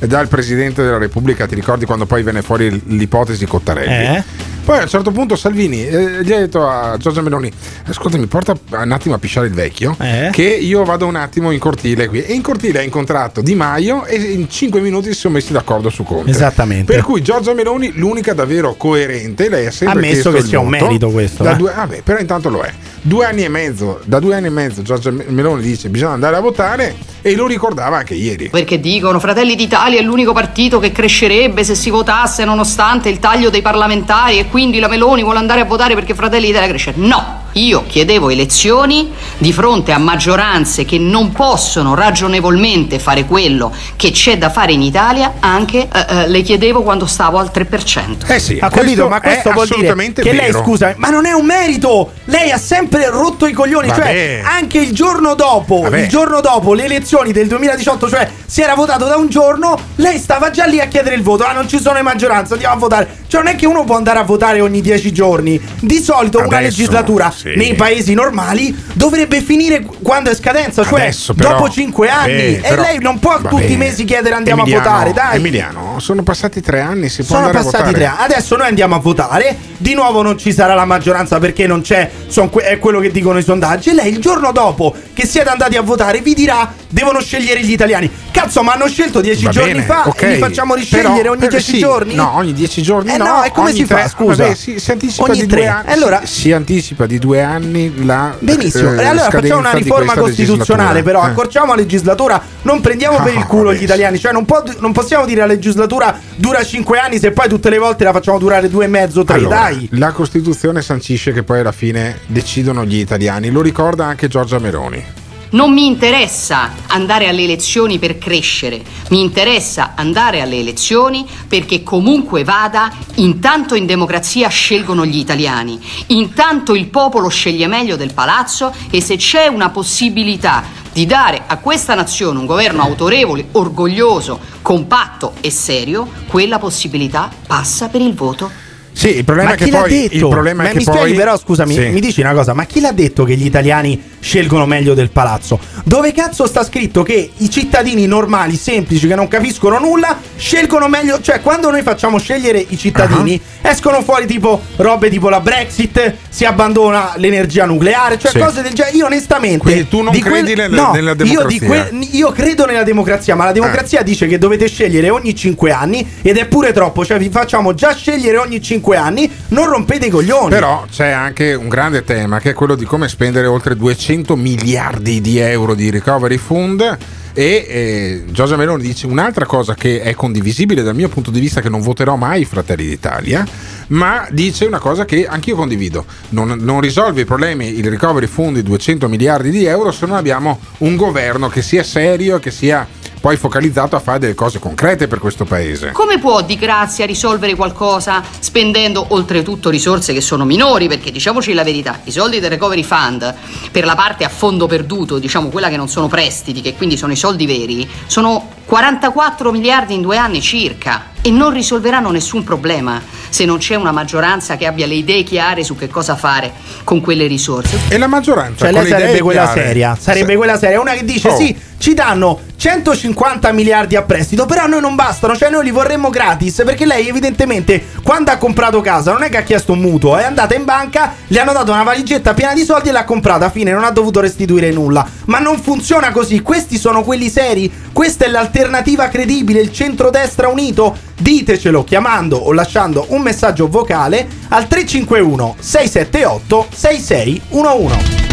eh, dal Presidente della Repubblica, ti ricordi quando poi venne fuori l'ipotesi Cottarelli?
Eh?
Poi a un certo punto Salvini eh, gli ha detto a Giorgia Meloni ascoltami porta un attimo a pisciare il vecchio
Eh?
che io vado un attimo in cortile qui e in cortile ha incontrato Di Maio e in 5 minuti si sono messi d'accordo su Conte
Esattamente.
per cui Giorgia Meloni l'unica davvero coerente lei ha sempre
Ammesso che sia un merito questo, eh.
due- vabbè, però intanto lo è due anni e mezzo da due anni e mezzo Giorgia Meloni dice bisogna andare a votare e lo ricordava anche ieri
Perché dicono Fratelli d'Italia è l'unico partito che crescerebbe se si votasse nonostante il taglio dei parlamentari e quindi la Meloni vuole andare a votare perché Fratelli d'Italia cresce. No, io chiedevo elezioni di fronte a maggioranze che non possono ragionevolmente fare quello che c'è da fare in Italia, anche eh, eh, le chiedevo quando stavo al 3%.
eh sì
Ha capito, ma questo
è
vuol dire
assolutamente
che lei,
vero.
scusa, ma non è un merito. Lei ha sempre rotto i coglioni.
Vabbè.
Cioè, anche il giorno dopo,
Vabbè.
il giorno dopo le elezioni del 2018, cioè si era votato da un giorno, lei stava già lì a chiedere il voto. Ah, non ci sono le maggioranze, andiamo a votare. Cioè, non è che uno può andare a votare ogni dieci giorni. Di solito una
Adesso,
legislatura
sì.
Nei paesi normali dovrebbe finire quando è scadenza, cioè
Adesso, però,
dopo cinque anni.
eh,
e
però-
lei non può tutti i mesi chiedere andiamo
Emiliano,
a votare, dai.
Emiliano sono passati tre anni si può
Sono passati
a
tre
votare
anni. Adesso noi andiamo a votare. Di nuovo non ci sarà la maggioranza perché non c'è. son è quello che dicono i sondaggi. E lei il giorno dopo che siete andati a votare vi dirà: devono scegliere gli italiani. Cazzo, ma hanno scelto dieci
Va
giorni
bene,
fa
ok.
e li facciamo riscegliere
Però,
ogni
per-
dieci
sì,
giorni?
No, ogni dieci giorni
Eh
no.
no, e come si fa,
tre-
scusa?
Vabbè, si, si anticipa
Ogni
di
tre.
due anni.
E allora-
si, si anticipa di due anni la
Benissimo,
eh,
e allora facciamo una riforma costituzionale, però
Eh.
accorciamo la legislatura, non prendiamo per il
Ah,
culo gli italiani, cioè non, può- non possiamo dire la legislatura dura cinque anni se poi tutte le volte la facciamo durare due e mezzo, tre,
Allora,
dai.
La Costituzione sancisce che poi alla fine decidono gli italiani, lo ricorda anche Giorgia Meloni.
Non mi interessa andare alle elezioni per crescere, mi interessa andare alle elezioni perché comunque vada, intanto in democrazia scelgono gli italiani, intanto il popolo sceglie meglio del palazzo e se c'è una possibilità di
dare a questa nazione un governo autorevole, orgoglioso, compatto e serio, quella possibilità passa per il voto
sì, il problema
ma
è che
chi l'ha
poi
detto?
il problema
ma
è che
mi
poi
spieghi però, scusami,
Sì.
mi dici una cosa, ma chi l'ha detto che gli italiani scelgono meglio del palazzo? Dove cazzo sta scritto che i cittadini normali, semplici, che non capiscono nulla, scelgono meglio, cioè quando noi facciamo scegliere i cittadini, escono fuori tipo robe tipo la Brexit, si abbandona l'energia nucleare, cioè
Sì.
cose del genere. Io onestamente
Quindi tu non
di
credi
no,
nella
Io, di
democrazia?
que- io credo nella democrazia, ma la democrazia dice che dovete scegliere ogni 5 anni ed è pure troppo, cioè vi facciamo già scegliere ogni 5 anni, non rompete i coglioni.
Però c'è anche un grande tema che è quello di come spendere oltre 200 miliardi di euro di recovery fund. E eh, Giorgia Meloni dice un'altra cosa che è condivisibile dal mio punto di vista, che non voterò mai Fratelli d'Italia, ma dice una cosa che anch'io condivido. Non, non risolve i problemi il recovery fund di 200 miliardi di euro se non abbiamo un governo che sia serio che sia poi focalizzato a fare delle cose concrete per questo paese.
Come può Di Grazia risolvere qualcosa spendendo oltretutto risorse che sono minori? Perché diciamoci la verità, i soldi del Recovery Fund per la parte a fondo perduto, diciamo quella che non sono prestiti, che quindi sono i soldi veri, sono 44 miliardi in due anni circa e non risolveranno nessun problema se non c'è una maggioranza che abbia le idee chiare su che cosa fare con quelle risorse.
E la maggioranza
Cioè,
con
lei
le
sarebbe
idee
quella
chiare.
seria. Sarebbe
Se-
quella seria. Una che dice:
Oh.
Sì, ci danno 150 miliardi a prestito, però a noi non bastano. Cioè, noi li vorremmo gratis. Perché lei, evidentemente, quando ha comprato casa, non è che ha chiesto un mutuo, è andata in banca, le hanno dato una valigetta piena di soldi e l'ha comprata. Fine, non ha dovuto restituire nulla. Ma non funziona così. Questi sono quelli seri. Questa è l'alternativa credibile, il centrodestra unito. Ditecelo chiamando o lasciando un messaggio vocale al 351 678 6611.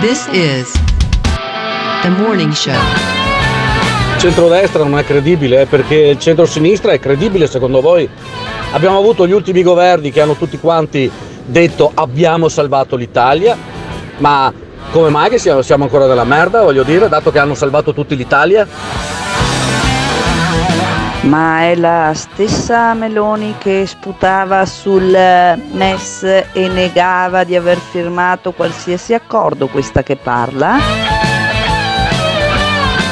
This is the morning show.
Centrodestra non è credibile eh, perché il centrosinistra è credibile secondo voi? Abbiamo avuto gli ultimi governi che hanno tutti quanti detto abbiamo salvato l'Italia, ma come mai che siamo, ancora nella merda, voglio dire, dato che hanno salvato tutti l'Italia?
Ma è la stessa Meloni che sputava sul MES e negava di aver firmato qualsiasi accordo questa che parla?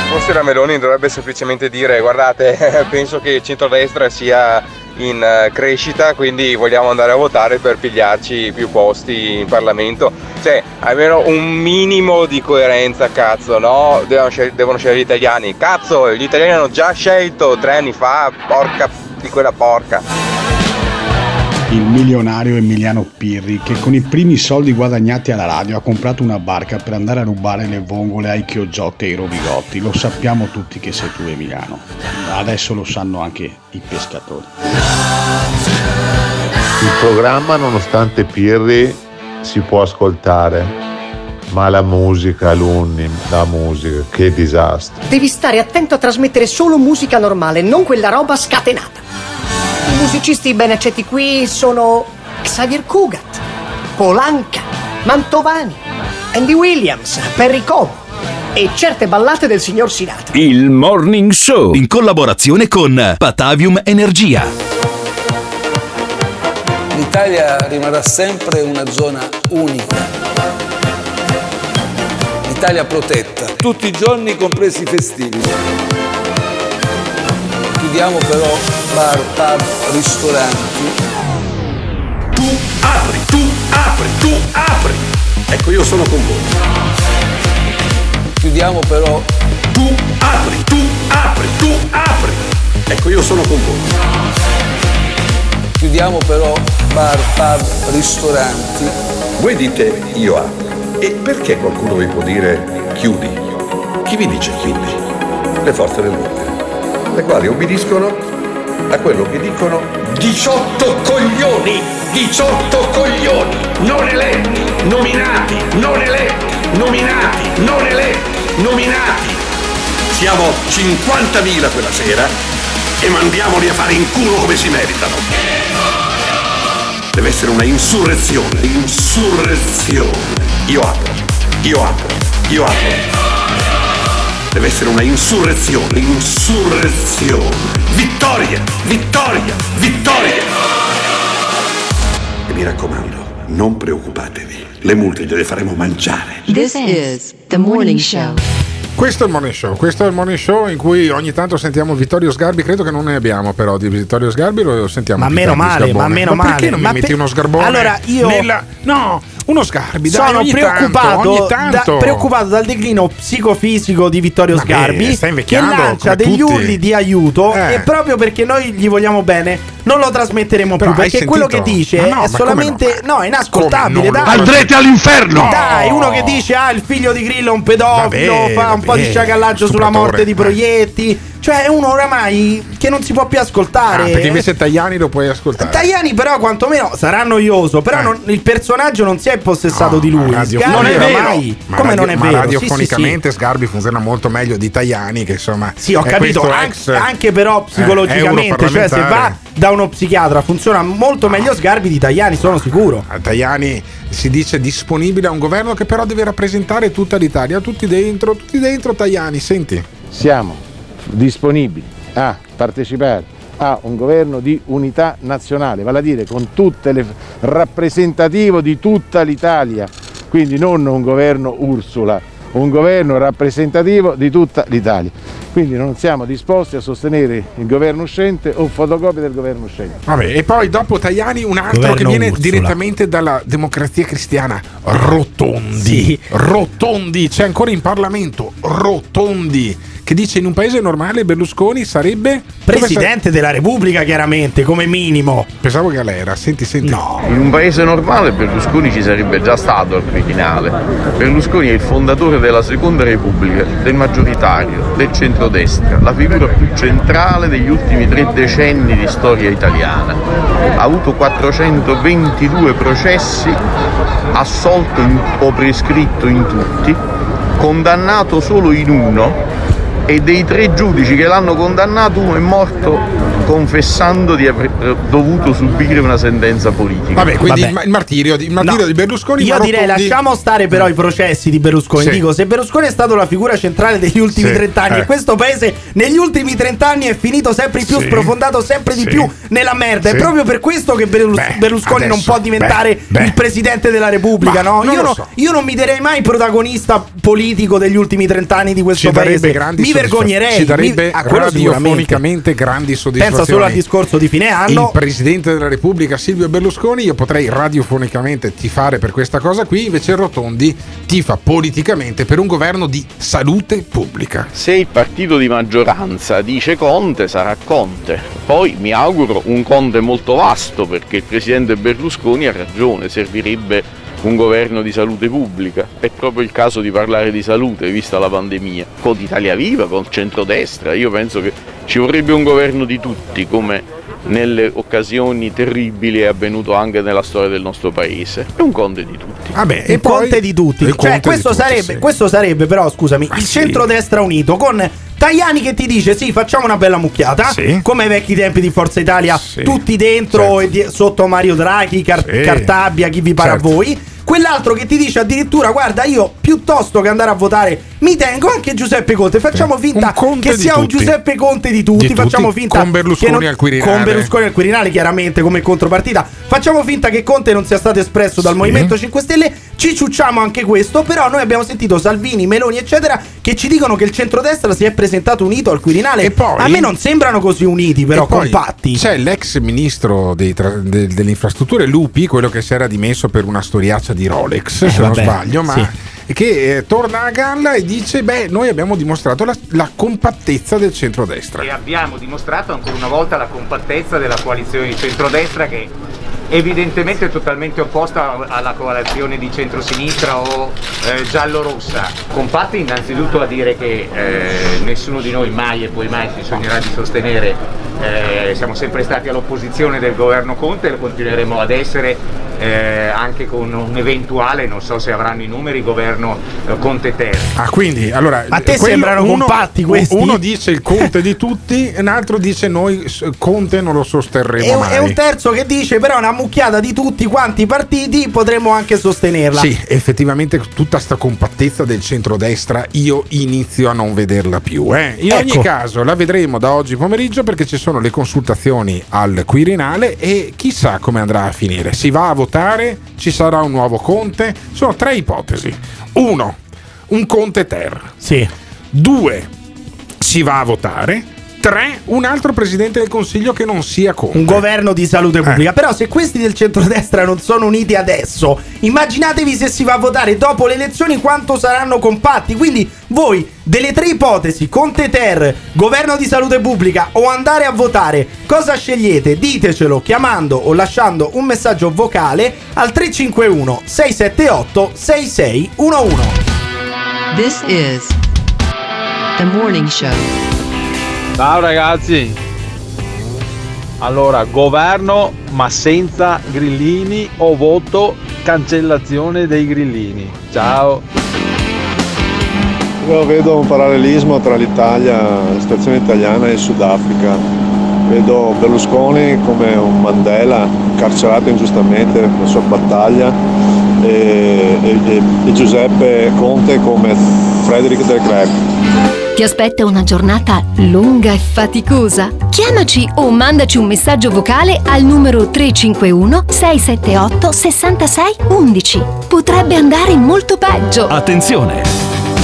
Forse la Meloni dovrebbe semplicemente dire guardate, penso che il centrodestra sia in eh, crescita, quindi vogliamo andare a votare per pigliarci più posti in Parlamento. Cioè, almeno un minimo di coerenza, cazzo, no? Devono, scel- devono scegliere gli italiani. Cazzo, gli italiani hanno già scelto tre anni fa, porca di quella porca.
Il milionario Emiliano Pirri, che con i primi soldi guadagnati alla radio ha comprato una barca per andare a rubare le vongole ai Chiogiotti e ai Rovigotti. Lo sappiamo tutti che sei tu Emiliano. Adesso lo sanno anche i pescatori.
Il programma, nonostante Pirri, si può ascoltare, ma la musica, l'unni, la musica, che disastro.
Devi stare attento a trasmettere solo musica normale, non quella roba scatenata. I musicisti ben accetti qui sono Xavier Cugat, Polanca, Mantovani, Andy Williams, Perry Como e certe ballate del signor Sinatra.
Il Morning Show in collaborazione con Patavium Energia.
L'Italia rimarrà sempre una zona unica. L'Italia protetta, tutti i giorni compresi i festivi. Chiudiamo però bar, pub, ristoranti.
Tu apri, tu apri, tu apri. Ecco, io sono con voi.
Chiudiamo però
Tu apri, tu apri, tu apri. Ecco, io sono con voi.
Chiudiamo però bar, pub, ristoranti.
Voi dite io apro. E perché qualcuno vi può dire chiudi? Chi vi dice chiudi? Le forze dell'ordine, le quali obbediscono a quello che dicono 18 coglioni! 18 coglioni! Non eletti, nominati, non eletti, nominati, non eletti, nominati! Siamo 50.000 quella sera e mandiamoli a fare in culo come si meritano! Deve essere una insurrezione, insurrezione. Io apro, io apro, io apro. Deve essere una insurrezione, insurrezione. Vittoria, vittoria, vittoria. E mi raccomando, non preoccupatevi, le multe gliele faremo mangiare.
This is the morning show.
Questo è il morning show, questo è il morning show in cui ogni tanto sentiamo Vittorio Sgarbi, credo che non ne abbiamo però di Vittorio Sgarbi, lo sentiamo.
Ma meno male,
Sgarbone.
ma meno
perché
male.
non
Ma
mi metti
per-
uno sgarbone?
Allora, io-
nella- No, uno Sgarbi, dai,
Sono preoccupato,
tanto, ogni
da-
tanto.
preoccupato dal declino psicofisico di Vittorio
Vabbè,
Sgarbi
sta
che lancia degli
tutti.
urli di aiuto
Eh.
e proprio perché noi gli vogliamo bene non lo trasmetteremo
Però
più perché quello che dice
Ma no,
è solamente no, è inascoltabile
no?
dai.
Andrete
all'inferno!
Dai, uno che dice ah il figlio di Grillo è un pedofilo,
Vabbè,
fa un po' di
vabbè,
sciacallaggio sulla morte di Proietti, cioè è uno oramai che non si può più ascoltare.
Ah, perché invece Tajani lo puoi ascoltare.
Tajani però quantomeno sarà noioso, però
Eh.
non- il personaggio non si è impossessato
No,
di lui. Sgarbi
radiofonicamente-
oramai-
ma
come
radio-
non è
ma
vero?
Radiofonicamente
sì, sì.
Sgarbi funziona molto meglio di Tajani che insomma
Sì, ho
è
capito, an-
ex-
anche però
eh,
psicologicamente, cioè se va da uno psichiatra funziona molto meglio Sgarbi di Tajani, sono sicuro.
A Tajani si dice disponibile a un governo che però deve rappresentare tutta l'Italia, tutti dentro, tutti dentro Tajani, senti.
Siamo disponibili a partecipare a un governo di unità nazionale, vale a dire con tutte le rappresentativo di tutta l'Italia, quindi non un governo Ursula, un governo rappresentativo di tutta l'Italia. Quindi non siamo disposti a sostenere il governo uscente o fotocopie del governo uscente.
Vabbè, e poi dopo Tajani un altro
Governo
che viene
Ursula.
direttamente dalla democrazia cristiana, Rotondi. Rotondi, c'è ancora in Parlamento, Rotondi, che dice in un paese normale Berlusconi sarebbe
Presidente della Repubblica chiaramente, come minimo.
Pensavo Galera, senti, senti.
No.
In un paese normale Berlusconi ci sarebbe già stato al Quirinale. Berlusconi è il fondatore della Seconda Repubblica, del maggioritario, del centrodestra, la figura più centrale degli ultimi tre decenni di storia italiana. Ha avuto 422 processi, assolto in- o prescritto in tutti, condannato solo in uno e dei tre giudici che l'hanno condannato uno è morto confessando di aver eh, dovuto subire una sentenza politica.
Vabbè, quindi
Vabbè.
il, ma- il martirio, di- il martirio
No.
di Berlusconi
Io direi lasciamo stare però i processi di Berlusconi.
Sì.
Dico, se Berlusconi è stato la figura centrale degli ultimi
Sì,
30 anni
eh.
e questo paese negli ultimi 30 anni è finito sempre di più,
Sì.
sprofondato sempre di
Sì.
più nella merda.
Sì.
È proprio per questo che Berlus-
Beh,
Berlusconi non
adesso,
può diventare
beh, beh.
il presidente della Repubblica,
Ma
no?
non
Io, no-
so.
io non mi direi mai protagonista politico degli ultimi 30 anni di questo
ci
paese. Mi vergognerei.
ci darebbe
Mi-
radiofonicamente grandi soddisfazioni
Pensa solo al discorso di fine anno.
il presidente della Repubblica Silvio Berlusconi io potrei radiofonicamente tifare per questa cosa qui invece Rotondi tifa politicamente per un governo di salute pubblica
Se il partito di maggioranza dice Conte, sarà Conte. Poi mi auguro un Conte molto vasto perché il presidente Berlusconi ha ragione, servirebbe un governo di salute pubblica. È proprio il caso di parlare di salute, vista la pandemia. Con Italia Viva, con centrodestra, io penso che ci vorrebbe un governo di tutti, come nelle occasioni terribili è avvenuto anche nella storia del nostro paese. È un Conte di tutti.
Vabbè,
il Conte di tutti.
il
Cioè,
Conte
questo,
di tutti,
sarebbe,
sì.
questo sarebbe, però, scusami, il centrodestra unito con Tajani che ti dice: Sì, facciamo una bella mucchiata. Come ai vecchi tempi di Forza Italia, tutti dentro e di- sotto Mario Draghi, Car-
Certo. Sì.
Cartabia, chi vi pare
Certo.
a voi. Quell'altro che ti dice addirittura: Guarda, io piuttosto che andare a votare, mi tengo anche Giuseppe Conte. Facciamo finta che sia un
tutti.
Giuseppe Conte di tutti.
Di
facciamo
tutti,
finta
con Berlusconi
non-
al Quirinale.
Con Berlusconi al Quirinale, chiaramente come contropartita. Facciamo finta che Conte non sia stato espresso dal
Sì.
Movimento 5 Stelle. Ci ciucciamo anche questo. Però noi abbiamo sentito Salvini, Meloni, eccetera, che ci dicono che il centrodestra si è presentato unito al Quirinale. A me non sembrano così uniti, però
E poi
compatti.
C'è l'ex ministro dei de- delle infrastrutture Lupi, quello che si era dimesso per una storiaccia di Rolex,
Eh,
se non
vabbè,
sbaglio, ma
sì.
che eh, torna a galla e dice: Beh, noi abbiamo dimostrato la, la compattezza del centrodestra.
E abbiamo dimostrato ancora una volta la compattezza della coalizione di centrodestra che evidentemente è totalmente opposta alla coalizione di centrosinistra o eh, giallo-rossa. Compatti innanzitutto a dire che eh, nessuno di noi mai e poi mai si sognerà di sostenere, eh, siamo sempre stati all'opposizione del governo Conte e lo continueremo ad essere eh, anche con un eventuale, non so se avranno i numeri, governo eh, Conte-Ter.
Ah, quindi allora
A te
quello-
sembrano
uno-
compatti questi?
Uno dice il Conte di tutti, un altro dice noi Conte non lo sosterremo
E,
mai.
e un terzo che dice: Però una mucchiata di tutti quanti i partiti potremmo anche sostenerla.
Sì, effettivamente tutta sta compattezza del centrodestra io inizio a non vederla più. eh. In ogni
Ecco.
caso la vedremo da oggi pomeriggio perché ci sono le consultazioni al Quirinale e chissà come andrà a finire. Si va a votare, ci sarà un nuovo Conte. Sono tre ipotesi. Uno, un Conte ter.
Sì.
Due, si va a votare. Tre, un altro presidente del consiglio che non sia Conte.
Un governo di salute pubblica. Però se questi del centrodestra non sono uniti adesso, immaginatevi se si va a votare dopo le elezioni quanto saranno compatti. Quindi voi, delle tre ipotesi, Conte Ter, governo di salute pubblica o andare a votare, cosa scegliete? Ditecelo chiamando o lasciando un messaggio vocale al 351 678 6611.
This is The Morning Show.
Ciao ragazzi. Allora, governo ma senza grillini o voto cancellazione dei grillini. Ciao.
Io vedo un parallelismo tra l'Italia, la situazione italiana e il Sudafrica. Vedo Berlusconi come un Mandela incarcerato ingiustamente per la sua battaglia e, e- e Giuseppe Conte come Frederick de Klerk.
Ti aspetta una giornata lunga e faticosa? Chiamaci o mandaci un messaggio vocale al numero 351 678 66 11. Potrebbe andare molto peggio.
Attenzione!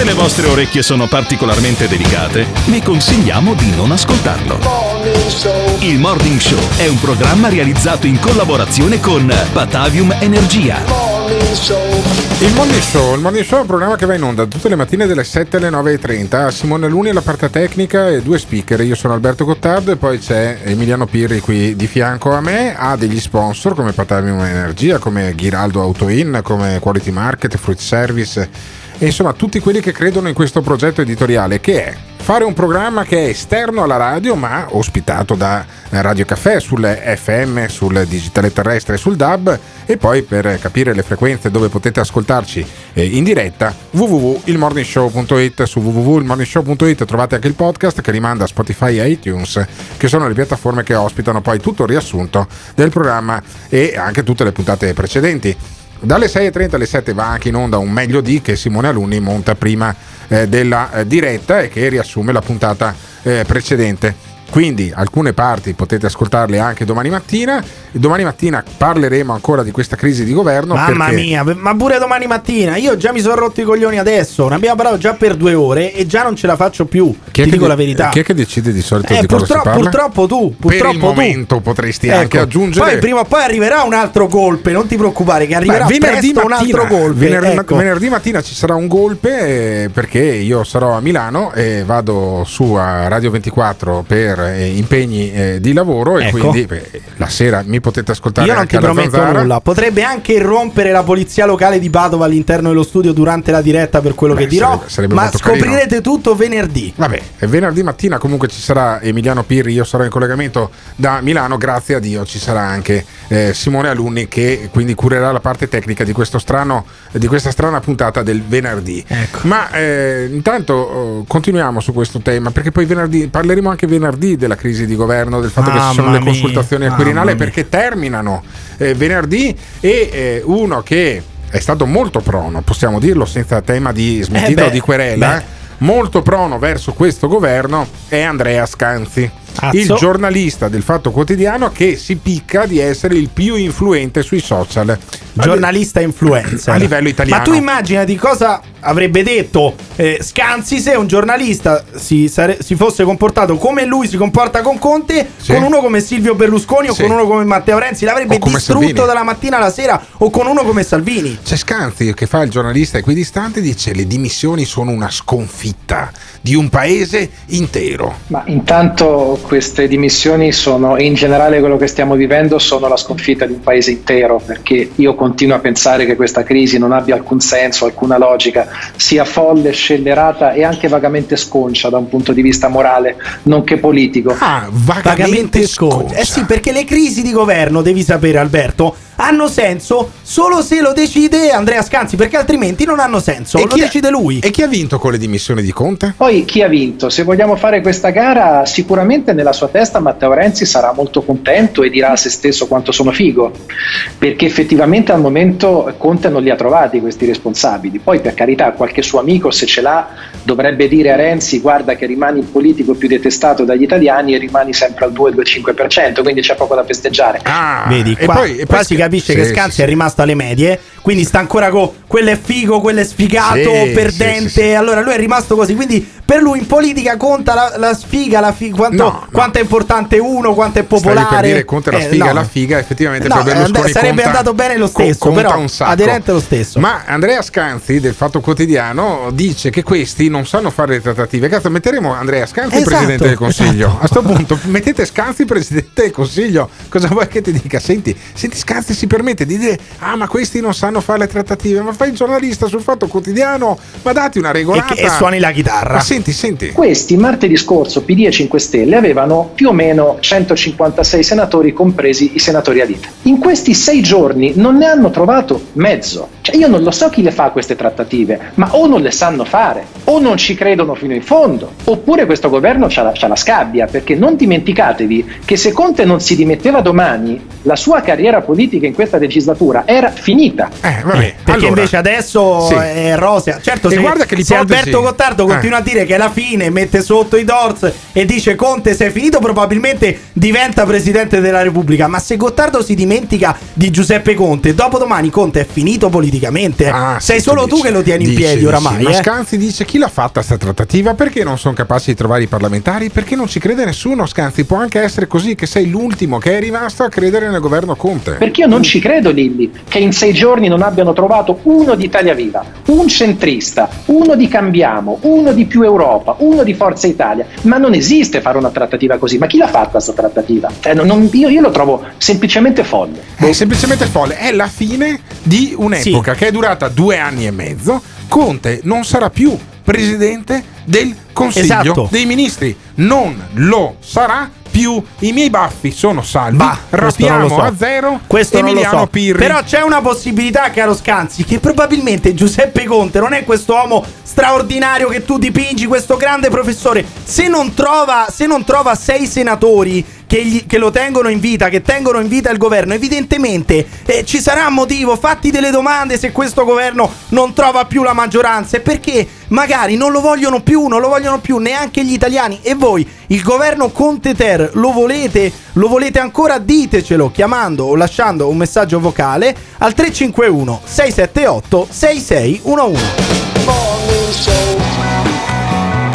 Se le vostre orecchie sono particolarmente delicate, vi consigliamo di non ascoltarlo. Il Morning Show è un programma realizzato in collaborazione con Batavium Energia.
Il Morning Show, il Morning Show è un programma che va in onda tutte le mattine dalle 7 alle 9.30. Simone Luni alla parte tecnica e due speaker. Io sono Alberto Gottardo e poi c'è Emiliano Pirri qui di fianco a me. Ha degli sponsor come Patavium Energia, come Ghiraldo Autoin, come Quality Market, Fruit Service e insomma tutti quelli che credono in questo progetto editoriale che è fare un programma che è esterno alla radio ma ospitato da Radio Caffè sul FM, sul digitale terrestre e sul DAB e poi per capire le frequenze dove potete ascoltarci eh, in diretta www.ilmorningshow.it su www.ilmorningshow.it trovate anche il podcast che rimanda a Spotify e iTunes che sono le piattaforme che ospitano poi tutto il riassunto del programma e anche tutte le puntate precedenti dalle 6.30 alle 7 va anche in onda un meglio di che Simone Alunni monta prima eh, della eh, diretta e che riassume la puntata eh, precedente. Quindi alcune parti potete ascoltarle anche domani mattina. Domani mattina parleremo ancora di questa crisi di governo.
Mamma
perché-
mia, ma pure domani mattina. Io già mi sono rotto i coglioni adesso. Ne abbiamo parlato già per due ore e già non ce la faccio più.
Chi
Ti dico
de-
la verità.
Chi è che decide di solito
Eh,
di si
purtroppo, tu, purtroppo
per il
tu.
momento potresti
Ecco,
anche aggiungere.
Poi prima o poi arriverà un altro golpe, non ti preoccupare che arriverà
Beh, venerdì mattina,
un altro golpe.
venerdì,
ecco.
venerdì mattina ci sarà un golpe eh, perché io sarò a Milano e vado su a Radio 24 per eh, impegni eh, di lavoro e
Ecco.
quindi beh, la sera mi potete ascoltare
Io non ti prometto
Zanzara.
nulla. Potrebbe anche irrompere la polizia locale di Padova all'interno dello studio durante la diretta per quello
Beh,
che dirò.
sarebbe- sarebbe
ma scoprirete tutto venerdì.
Vabbè, venerdì mattina comunque ci sarà Emiliano Pirri, io sarò in collegamento da Milano, grazie a Dio ci sarà anche eh, Simone Alunni che quindi curerà la parte tecnica di, questo strano, di questa strana puntata del venerdì.
Ecco.
Ma eh, intanto eh, continuiamo su questo tema perché poi venerdì parleremo anche venerdì della crisi di governo, del fatto che ci sono le
mia,
consultazioni al Quirinale perché terminano eh, venerdì e eh, uno che è stato molto prono, possiamo dirlo senza tema di smentita
Eh beh,
o di querela. Molto prono verso questo governo è Andrea Scanzi,
Azzo.
il giornalista del Fatto Quotidiano che si picca di essere il più influente sui social.
Giornalista influencer
A livello italiano.
Ma tu immaginati cosa avrebbe detto eh, Scanzi se un giornalista si, sare- si fosse comportato come lui si comporta con Conte,
Sì.
con uno come Silvio Berlusconi
Sì.
o con uno come Matteo Renzi, l'avrebbe distrutto
Salvini.
dalla mattina alla sera o con uno come Salvini.
C'è Scanzi che fa il giornalista equidistante e dice le dimissioni sono una sconfitta di un paese intero.
Ma intanto queste dimissioni sono, e in generale quello che stiamo vivendo, sono la sconfitta di un paese intero, perché io continuo a pensare che questa crisi non abbia alcun senso, alcuna logica, sia folle, scellerata e anche vagamente sconcia da un punto di vista morale, nonché politico.
Ah,
Vagamente sconcia. Eh sì, perché le crisi di governo, devi sapere Alberto, hanno senso solo se lo decide Andrea Scanzi, perché altrimenti non hanno senso.
E
lo decide lui.
E chi ha vinto con le dimissioni di Conte?
Poi chi ha vinto? Se vogliamo fare questa gara, sicuramente nella sua testa Matteo Renzi sarà molto contento e dirà a se stesso quanto sono figo, perché effettivamente al momento Conte non li ha trovati questi responsabili. Poi per carità qualche suo amico se ce l'ha dovrebbe dire a Renzi guarda che rimani il politico più detestato dagli italiani e rimani sempre al 2-2-5%, quindi c'è poco da festeggiare.
Vedi,
e
qua,
poi- e
qua
poi
si
sc-
capisce
sì,
che
sì,
Scanzi
sì.
è rimasto alle medie, quindi sta ancora con quello è figo, quello è sfigato,
Sì,
perdente.
sì, sì.
Allora lui è rimasto così. Quindi per lui in politica conta la, la sfiga, la fi- quanto,
No, no.
quanto è importante uno, quanto è
Stavi
popolare.
per dire Conte la
Eh,
sfiga
no.
e la figa, effettivamente
No,
per Berlusconi
eh, sarebbe
conta-
andato bene lo stesso,
conta
però
un sacco.
aderente lo stesso.
Ma Andrea Scanzi del Fatto Quotidiano dice che questi non sanno fare le trattative. Cazzo, metteremo Andrea Scanzi
Esatto,
presidente del Consiglio.
esatto.
A sto punto mettete Scanzi presidente del Consiglio. Cosa vuoi che ti dica? Senti, senti Scanzi si permette di dire "Ah, ma questi non sanno fare le trattative". Ma fai il giornalista sul Fatto Quotidiano, ma dati una regolata.
E e suoni la chitarra.
Ma senti, senti.
Questi martedì scorso PD e 5 Stelle avevano più o meno 156 senatori, compresi i senatori a vita. In questi sei giorni non ne hanno trovato mezzo. Cioè io non lo so chi le fa queste trattative, ma o non le sanno fare, o non ci credono fino in fondo, oppure questo governo c'ha la, c'ha la scabbia, perché non dimenticatevi che se Conte non si dimetteva domani, la sua carriera politica in questa legislatura era finita.
Eh, vabbè.
Perché
allora,
invece adesso
sì.
è rosea. Certo,
E
se,
guarda che
se Alberto Gottardo
Eh.
continua a dire che è la fine, mette sotto i Dors e dice Conte sei finito, probabilmente diventa presidente della Repubblica. Ma se Gottardo si dimentica di Giuseppe Conte, dopodomani Conte è finito politicamente.
Ah,
sei
sì,
solo tu, che lo tieni in
dici,
piedi oramai.
Ma
eh.
Scanzi dice chi l'ha fatta sta trattativa? Perché non sono capaci di trovare i parlamentari? Perché non ci crede nessuno, Scanzi. Può anche essere così che sei l'ultimo che è rimasto a credere nel governo Conte.
Perché io non ci credo, Lilli, che in sei giorni non abbiano trovato uno di Italia Viva, un centrista, uno di Cambiamo, uno di Più Europa, uno di Forza Italia. Ma non esiste fare una trattativa così. Ma chi l'ha fatta questa trattativa? Cioè, non- non- io, io lo trovo semplicemente folle.
È semplicemente folle. È la fine di un'epoca che è durata due anni e mezzo. Conte non sarà più presidente del Consiglio
Esatto.
dei Ministri. Non lo sarà più. I miei baffi sono salvi.
Lo
Rapiamo
so.
a zero.
Questo
Emiliano
so.
Pirri.
Però c'è una possibilità, caro Scanzi, che probabilmente Giuseppe Conte non è questo uomo straordinario che tu dipingi, questo grande professore. Se non trova, se non trova sei senatori che, gli- che lo tengono in vita, che tengono in vita il governo, evidentemente eh, ci sarà motivo. Fatti delle domande se questo governo non trova più la maggioranza e perché magari non lo vogliono più, non lo vogliono più neanche gli italiani. E voi, il governo Conte Ter, lo volete? Lo volete ancora? Ditecelo chiamando o lasciando un messaggio vocale al 351 678 6611.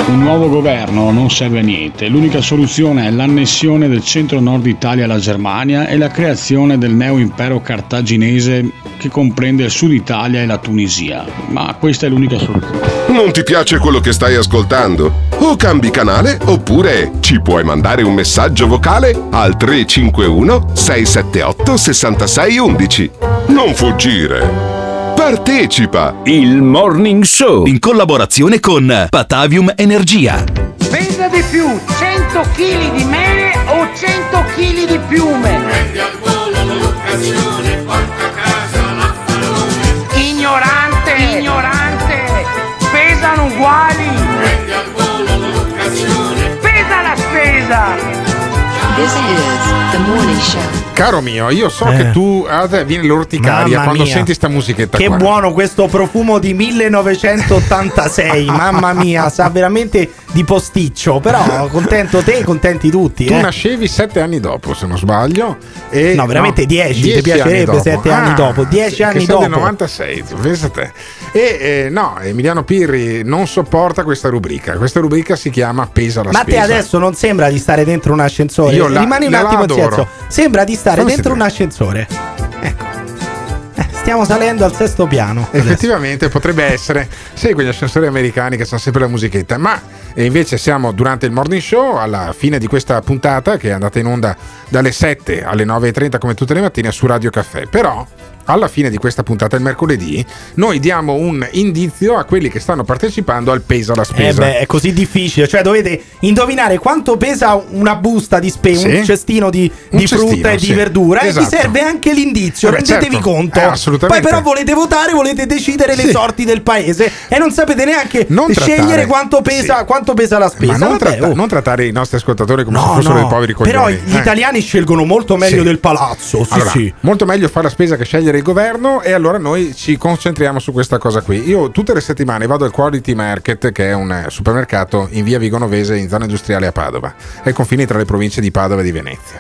Un nuovo governo non serve a niente, l'unica soluzione è l'annessione del centro-nord Italia alla Germania e la creazione del neo-impero cartaginese che comprende il sud Italia e la Tunisia. Ma questa è l'unica soluzione.
Non ti piace quello che stai ascoltando? O cambi canale oppure ci puoi mandare un messaggio vocale al 351 678 6611. Non fuggire. Partecipa!
Il Morning Show in collaborazione con Patavium Energia.
Pesa di più 100 kg di mele o 100 kg di piume? Ignorante, ignorante, pesano uguali. Pesa la spesa.
This is the morning show.
Caro mio, io so
Eh.
che tu a te viene l'orticaria
Mamma
quando
mia.
senti sta musichetta
Che
qua.
buono questo profumo di 1986, mamma mia, sa veramente di posticcio, però contento te, contenti tutti.
Tu
eh.
nascevi sette anni dopo, se non sbaglio. E,
No, veramente dieci, ti
dieci
piacerebbe
anni
sette anni dopo, dieci anni
sei
dopo.
del 96, tu, pensa te. E eh, no, Emiliano Pirri non sopporta questa rubrica. Questa rubrica si chiama Pesa la
Ma a te
spesa.
adesso non sembra di stare dentro un ascensore?
Io la-
Rimani un attimo in silenzio. Sembra di stare
Fammi
dentro un ascensore. Ecco. Eh, Stiamo salendo al sesto piano.
Effettivamente potrebbe essere, sai quegli ascensori americani che sono sempre la musichetta, ma e invece siamo durante il morning show, alla fine di questa puntata che è andata in onda dalle 7 alle 9.30 come tutte le mattine su Radio Caffè. Però alla fine di questa puntata il mercoledì noi diamo un indizio a quelli che stanno partecipando al pesa la
Eh
spesa.
beh, è così difficile. Cioè, dovete indovinare quanto pesa una busta di spesa,
Sì.
un cestino di,
Un
di
cestino,
frutta e
sì.
di verdura. E
Esatto.
vi serve anche l'indizio.
Eh beh,
rendetevi
certo.
conto.
Eh, assolutamente.
Poi, però, volete votare, volete decidere le
Sì.
sorti del paese e non sapete neanche
Non
scegliere quanto pesa, quanto pesa la spesa.
Ma non,
Vabbè,
tratta-
oh.
non trattare i nostri ascoltatori come se
No,
fossero
no.
dei poveri coglioni.
Però gli
eh.
italiani scelgono molto meglio del palazzo. Sì,
Allora,
sì.
Molto meglio fare la spesa che scegliere il governo e allora noi ci concentriamo su questa cosa qui. Io tutte le settimane vado al Quality Market, che è un eh, supermercato in via Vigonovese in zona industriale a Padova, ai confini tra le province di Padova e di Venezia.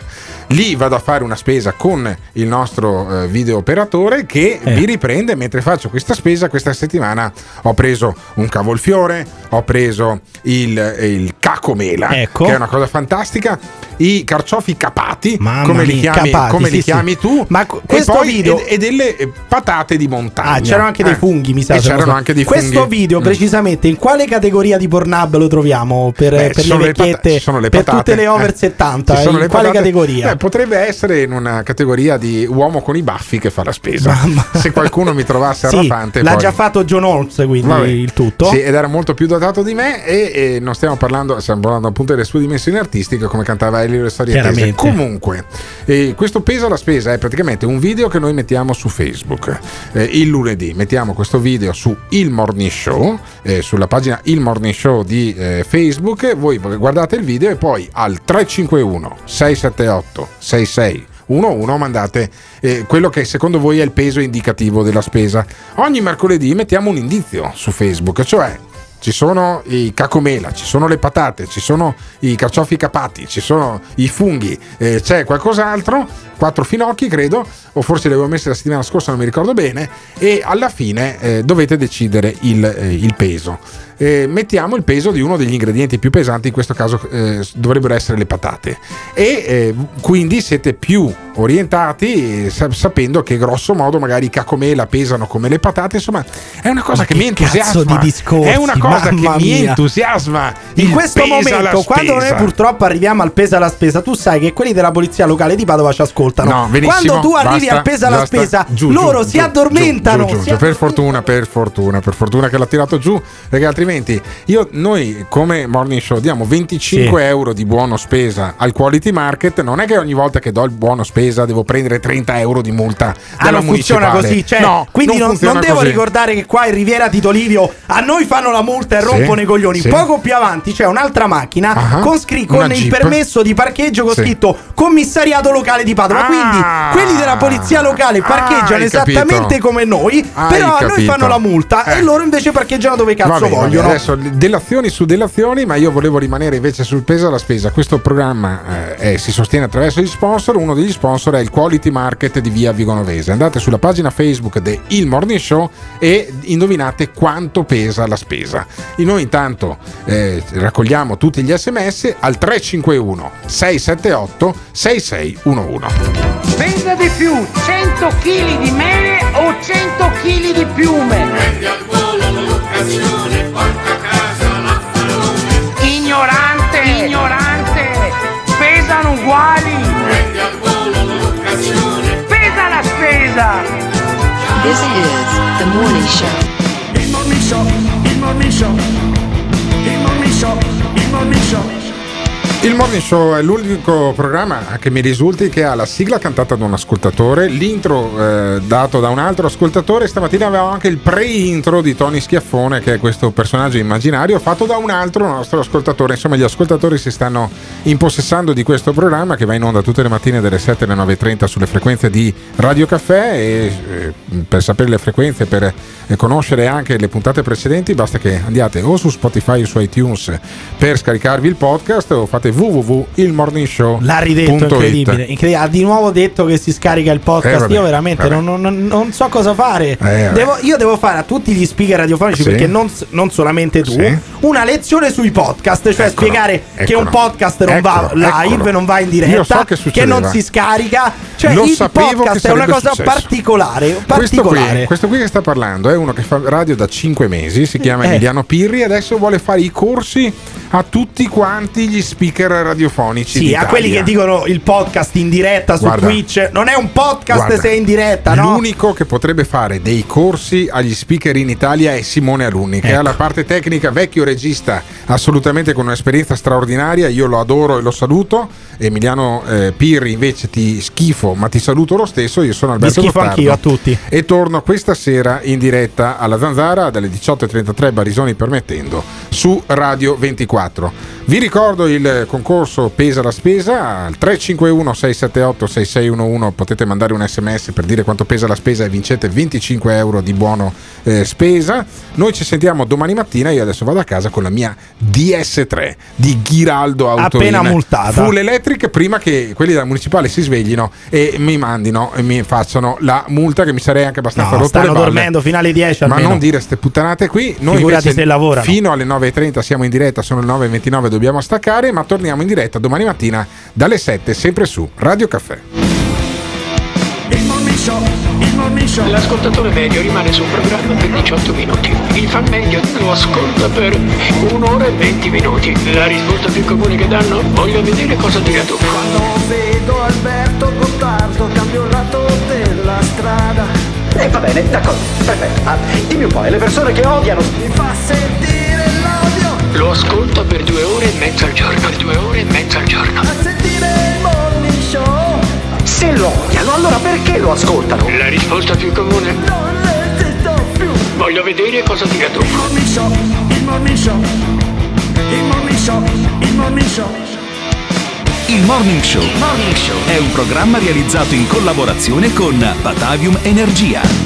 Lì vado a fare una spesa con il nostro eh, video operatore che
Eh.
vi riprende mentre faccio questa spesa. Questa settimana ho preso un cavolfiore, ho preso il, il cacomela,
Ecco.
che è una cosa fantastica, i carciofi capati,
Mamma
come li chiami,
capati,
come li chiami tu,
Ma
e,
questo
poi-
video-
e, e delle eh, patate di montagna.
Ah, c'erano anche dei
Eh.
funghi, mi sa.
C'erano
so.
anche dei
Questo
funghi.
video,
Mm.
precisamente, in quale categoria di Pornhub lo troviamo? Per,
Beh,
per le vecchiette,
le
per
patate,
tutte le over
eh.
70.
Ci sono
in
le
quale
patate-
categoria?
Beh, potrebbe essere in una categoria di uomo con i baffi che fa la spesa. Se qualcuno mi trovasse
Sì, l'ha
poi-
già fatto John Holmes, quindi
Vabbè.
il tutto.
Sì, ed era molto più dotato di me e, e non stiamo parlando, stiamo parlando appunto delle sue dimensioni artistiche come cantava Elio le storie tese. Comunque, eh, questo pesa la spesa è praticamente un video che noi mettiamo su Facebook. Eh, il lunedì mettiamo questo video su Il Morning Show, eh, sulla pagina Il Morning Show di eh, Facebook, voi guardate il video e poi al 351 678 66 11 mandate eh, quello che secondo voi è il peso indicativo della spesa. Ogni mercoledì mettiamo un indizio su Facebook, cioè ci sono i cacomela, ci sono le patate, ci sono i carciofi capati, ci sono i funghi, eh, c'è qualcos'altro, quattro finocchi credo, o forse li avevo messi la settimana scorsa, non mi ricordo bene, e alla fine eh, dovete decidere il, eh, il peso. Eh, mettiamo il peso di uno degli ingredienti più pesanti, in questo caso eh, dovrebbero essere le patate. E eh, quindi siete più orientati eh, sa- sapendo che grosso modo magari i cacomela pesano come le patate, insomma è una cosa
Ma
che,
che
mi entusiasma.
di discorsi,
è una cosa che
mamma
mi
mia.
entusiasma.
In questo momento, quando noi purtroppo arriviamo al pesa la spesa, tu sai che quelli della polizia locale di Padova ci ascoltano.
No, benissimo,
quando tu arrivi
basta,
al pesa la
basta.
spesa,
Giù,
loro
giù,
si addormentano.
giù, giù,
si
giù. per fortuna, per fortuna, per fortuna che l'ha tirato giù, perché altrimenti io, noi come Morning Show diamo 25
Sì.
euro di buono spesa al Quality Market, non è che ogni volta che do il buono spesa devo prendere 30 euro di multa
Ah, non funziona così, cioè,
no,
quindi non,
funziona
non devo
così.
ricordare che qua in Riviera Tito Livio a noi fanno la multa e
Sì,
rompono i coglioni.
sì.
Poco più avanti c'è un'altra macchina
Ah,
con, scri- con il
Jeep.
permesso di parcheggio con
Sì.
scritto commissariato locale di Padova.
Ah.
quindi quelli della polizia locale parcheggiano
hai capito.
esattamente come noi,
Hai
però a noi fanno la multa
Eh.
e loro invece parcheggiano dove cazzo
Va bene, va bene.
vogliono.
Adesso delazioni su delazioni, ma io volevo rimanere invece sul peso alla spesa. Questo programma eh, si sostiene attraverso gli sponsor. Uno degli sponsor è il Quality Market di via Vigonovese. Andate sulla pagina Facebook del Il Morning Show e indovinate quanto pesa la spesa. E noi intanto eh, raccogliamo tutti gli sms al 351 678 6611.
Pesa di più 100 kg di mele o 100 kg di piume? Ignorante, ignorante, pesano uguali. Pesa la spesa.
This is the morning show.
Il morning show, il morning show, il morning show, il morning show.
Il Morning Show è l'unico programma che mi risulti che ha la sigla cantata da un ascoltatore, l'intro eh, dato da un altro ascoltatore. Stamattina avevamo anche il pre-intro di Tony Schiaffone, che è questo personaggio immaginario, fatto da un altro nostro ascoltatore. Insomma, gli ascoltatori si stanno impossessando di questo programma che va in onda tutte le mattine dalle 7 alle 9.30 sulle frequenze di Radio Caffè. E eh, per sapere le frequenze, per eh, conoscere anche le puntate precedenti, basta che andiate o su Spotify o su iTunes per scaricarvi il podcast o fate www.ilmorningshow.it
L'ha ridetto, incredibile. incredibile. Ha di nuovo detto che si scarica il podcast.
Eh,
io veramente non, non- non so cosa fare.
vabbè.
Devo- io devo fare a tutti gli speaker radiofonici
Sì.
perché non, non solamente tu.
Sì.
una lezione sui podcast, cioè spiegare che un podcast non va
eccolo,
live,
eccolo.
non va in diretta,
so che
che, non si scarica. Cioè
Lo
il podcast è una cosa
successo.
particolare,
Questo
particolare.
qui, questo qui che sta parlando è uno che fa radio da 5 mesi, si chiama
Eh.
Emiliano Pirri, e adesso vuole fare i corsi a tutti quanti gli speaker radiofonici.
Sì, a
d'Italia.
quelli che dicono il podcast in diretta su
Guarda.
Twitch. Non è un podcast
Guarda,
se è in diretta, no?
L'unico che potrebbe fare dei corsi agli speaker in Italia è Simone Alunni, che
Ecco.
ha la parte tecnica, vecchio regista, assolutamente con un'esperienza straordinaria. Io lo adoro e lo saluto. Emiliano eh, Pirri invece ti schifo, ma ti saluto lo stesso. Io sono Alberto
schifo
Gottardo
anch'io a tutti.
e torno questa sera in diretta alla Zanzara dalle 18.33 Barisoni permettendo su Radio 24. Vi ricordo il concorso Pesa la spesa al 351 678 6611 potete mandare un sms per dire quanto pesa la spesa e vincete 25 euro di buono eh, spesa. Noi ci sentiamo domani mattina, io adesso vado a casa con la mia DS3 di Ghiraldo Autoin.
Appena multata.
Full electric prima che quelli della municipale si sveglino e mi mandino e mi facciano la multa che mi sarei anche abbastanza
No,
rotto
stanno dormendo fino alle 10
Ma
almeno.
non dire ste puttanate qui. Noi
Figurati
invece
se lavorano.
fino alle 9.30 siamo in diretta, sono le 9.29, dobbiamo staccare, ma torniamo in diretta domani mattina dalle 7 sempre su Radio Caffè.
Il morning show, il morning show. L'ascoltatore medio rimane sul programma per 18 minuti. Il fan medio lo ascolta per un'ora e 20 minuti. La risposta più comune che danno? Voglio vedere cosa dirà tu.
Quando vedo Alberto Gottardo cambio il lato della strada.
Eh, va bene, d'accordo, perfetto. Ah, dimmi un po', e le persone che odiano.
Mi fa sentire.
Lo ascolta per due ore e mezza al giorno. Per due ore e mezza al giorno.
A sentire il morning show.
Se lo odiano, allora perché lo ascoltano?
La risposta più comune?
Non resisto più.
Voglio vedere cosa dirà tu.
Il morning show, il morning show. Il morning show, il morning show.
Il Morning Show è un programma realizzato in collaborazione con Batavium Energia.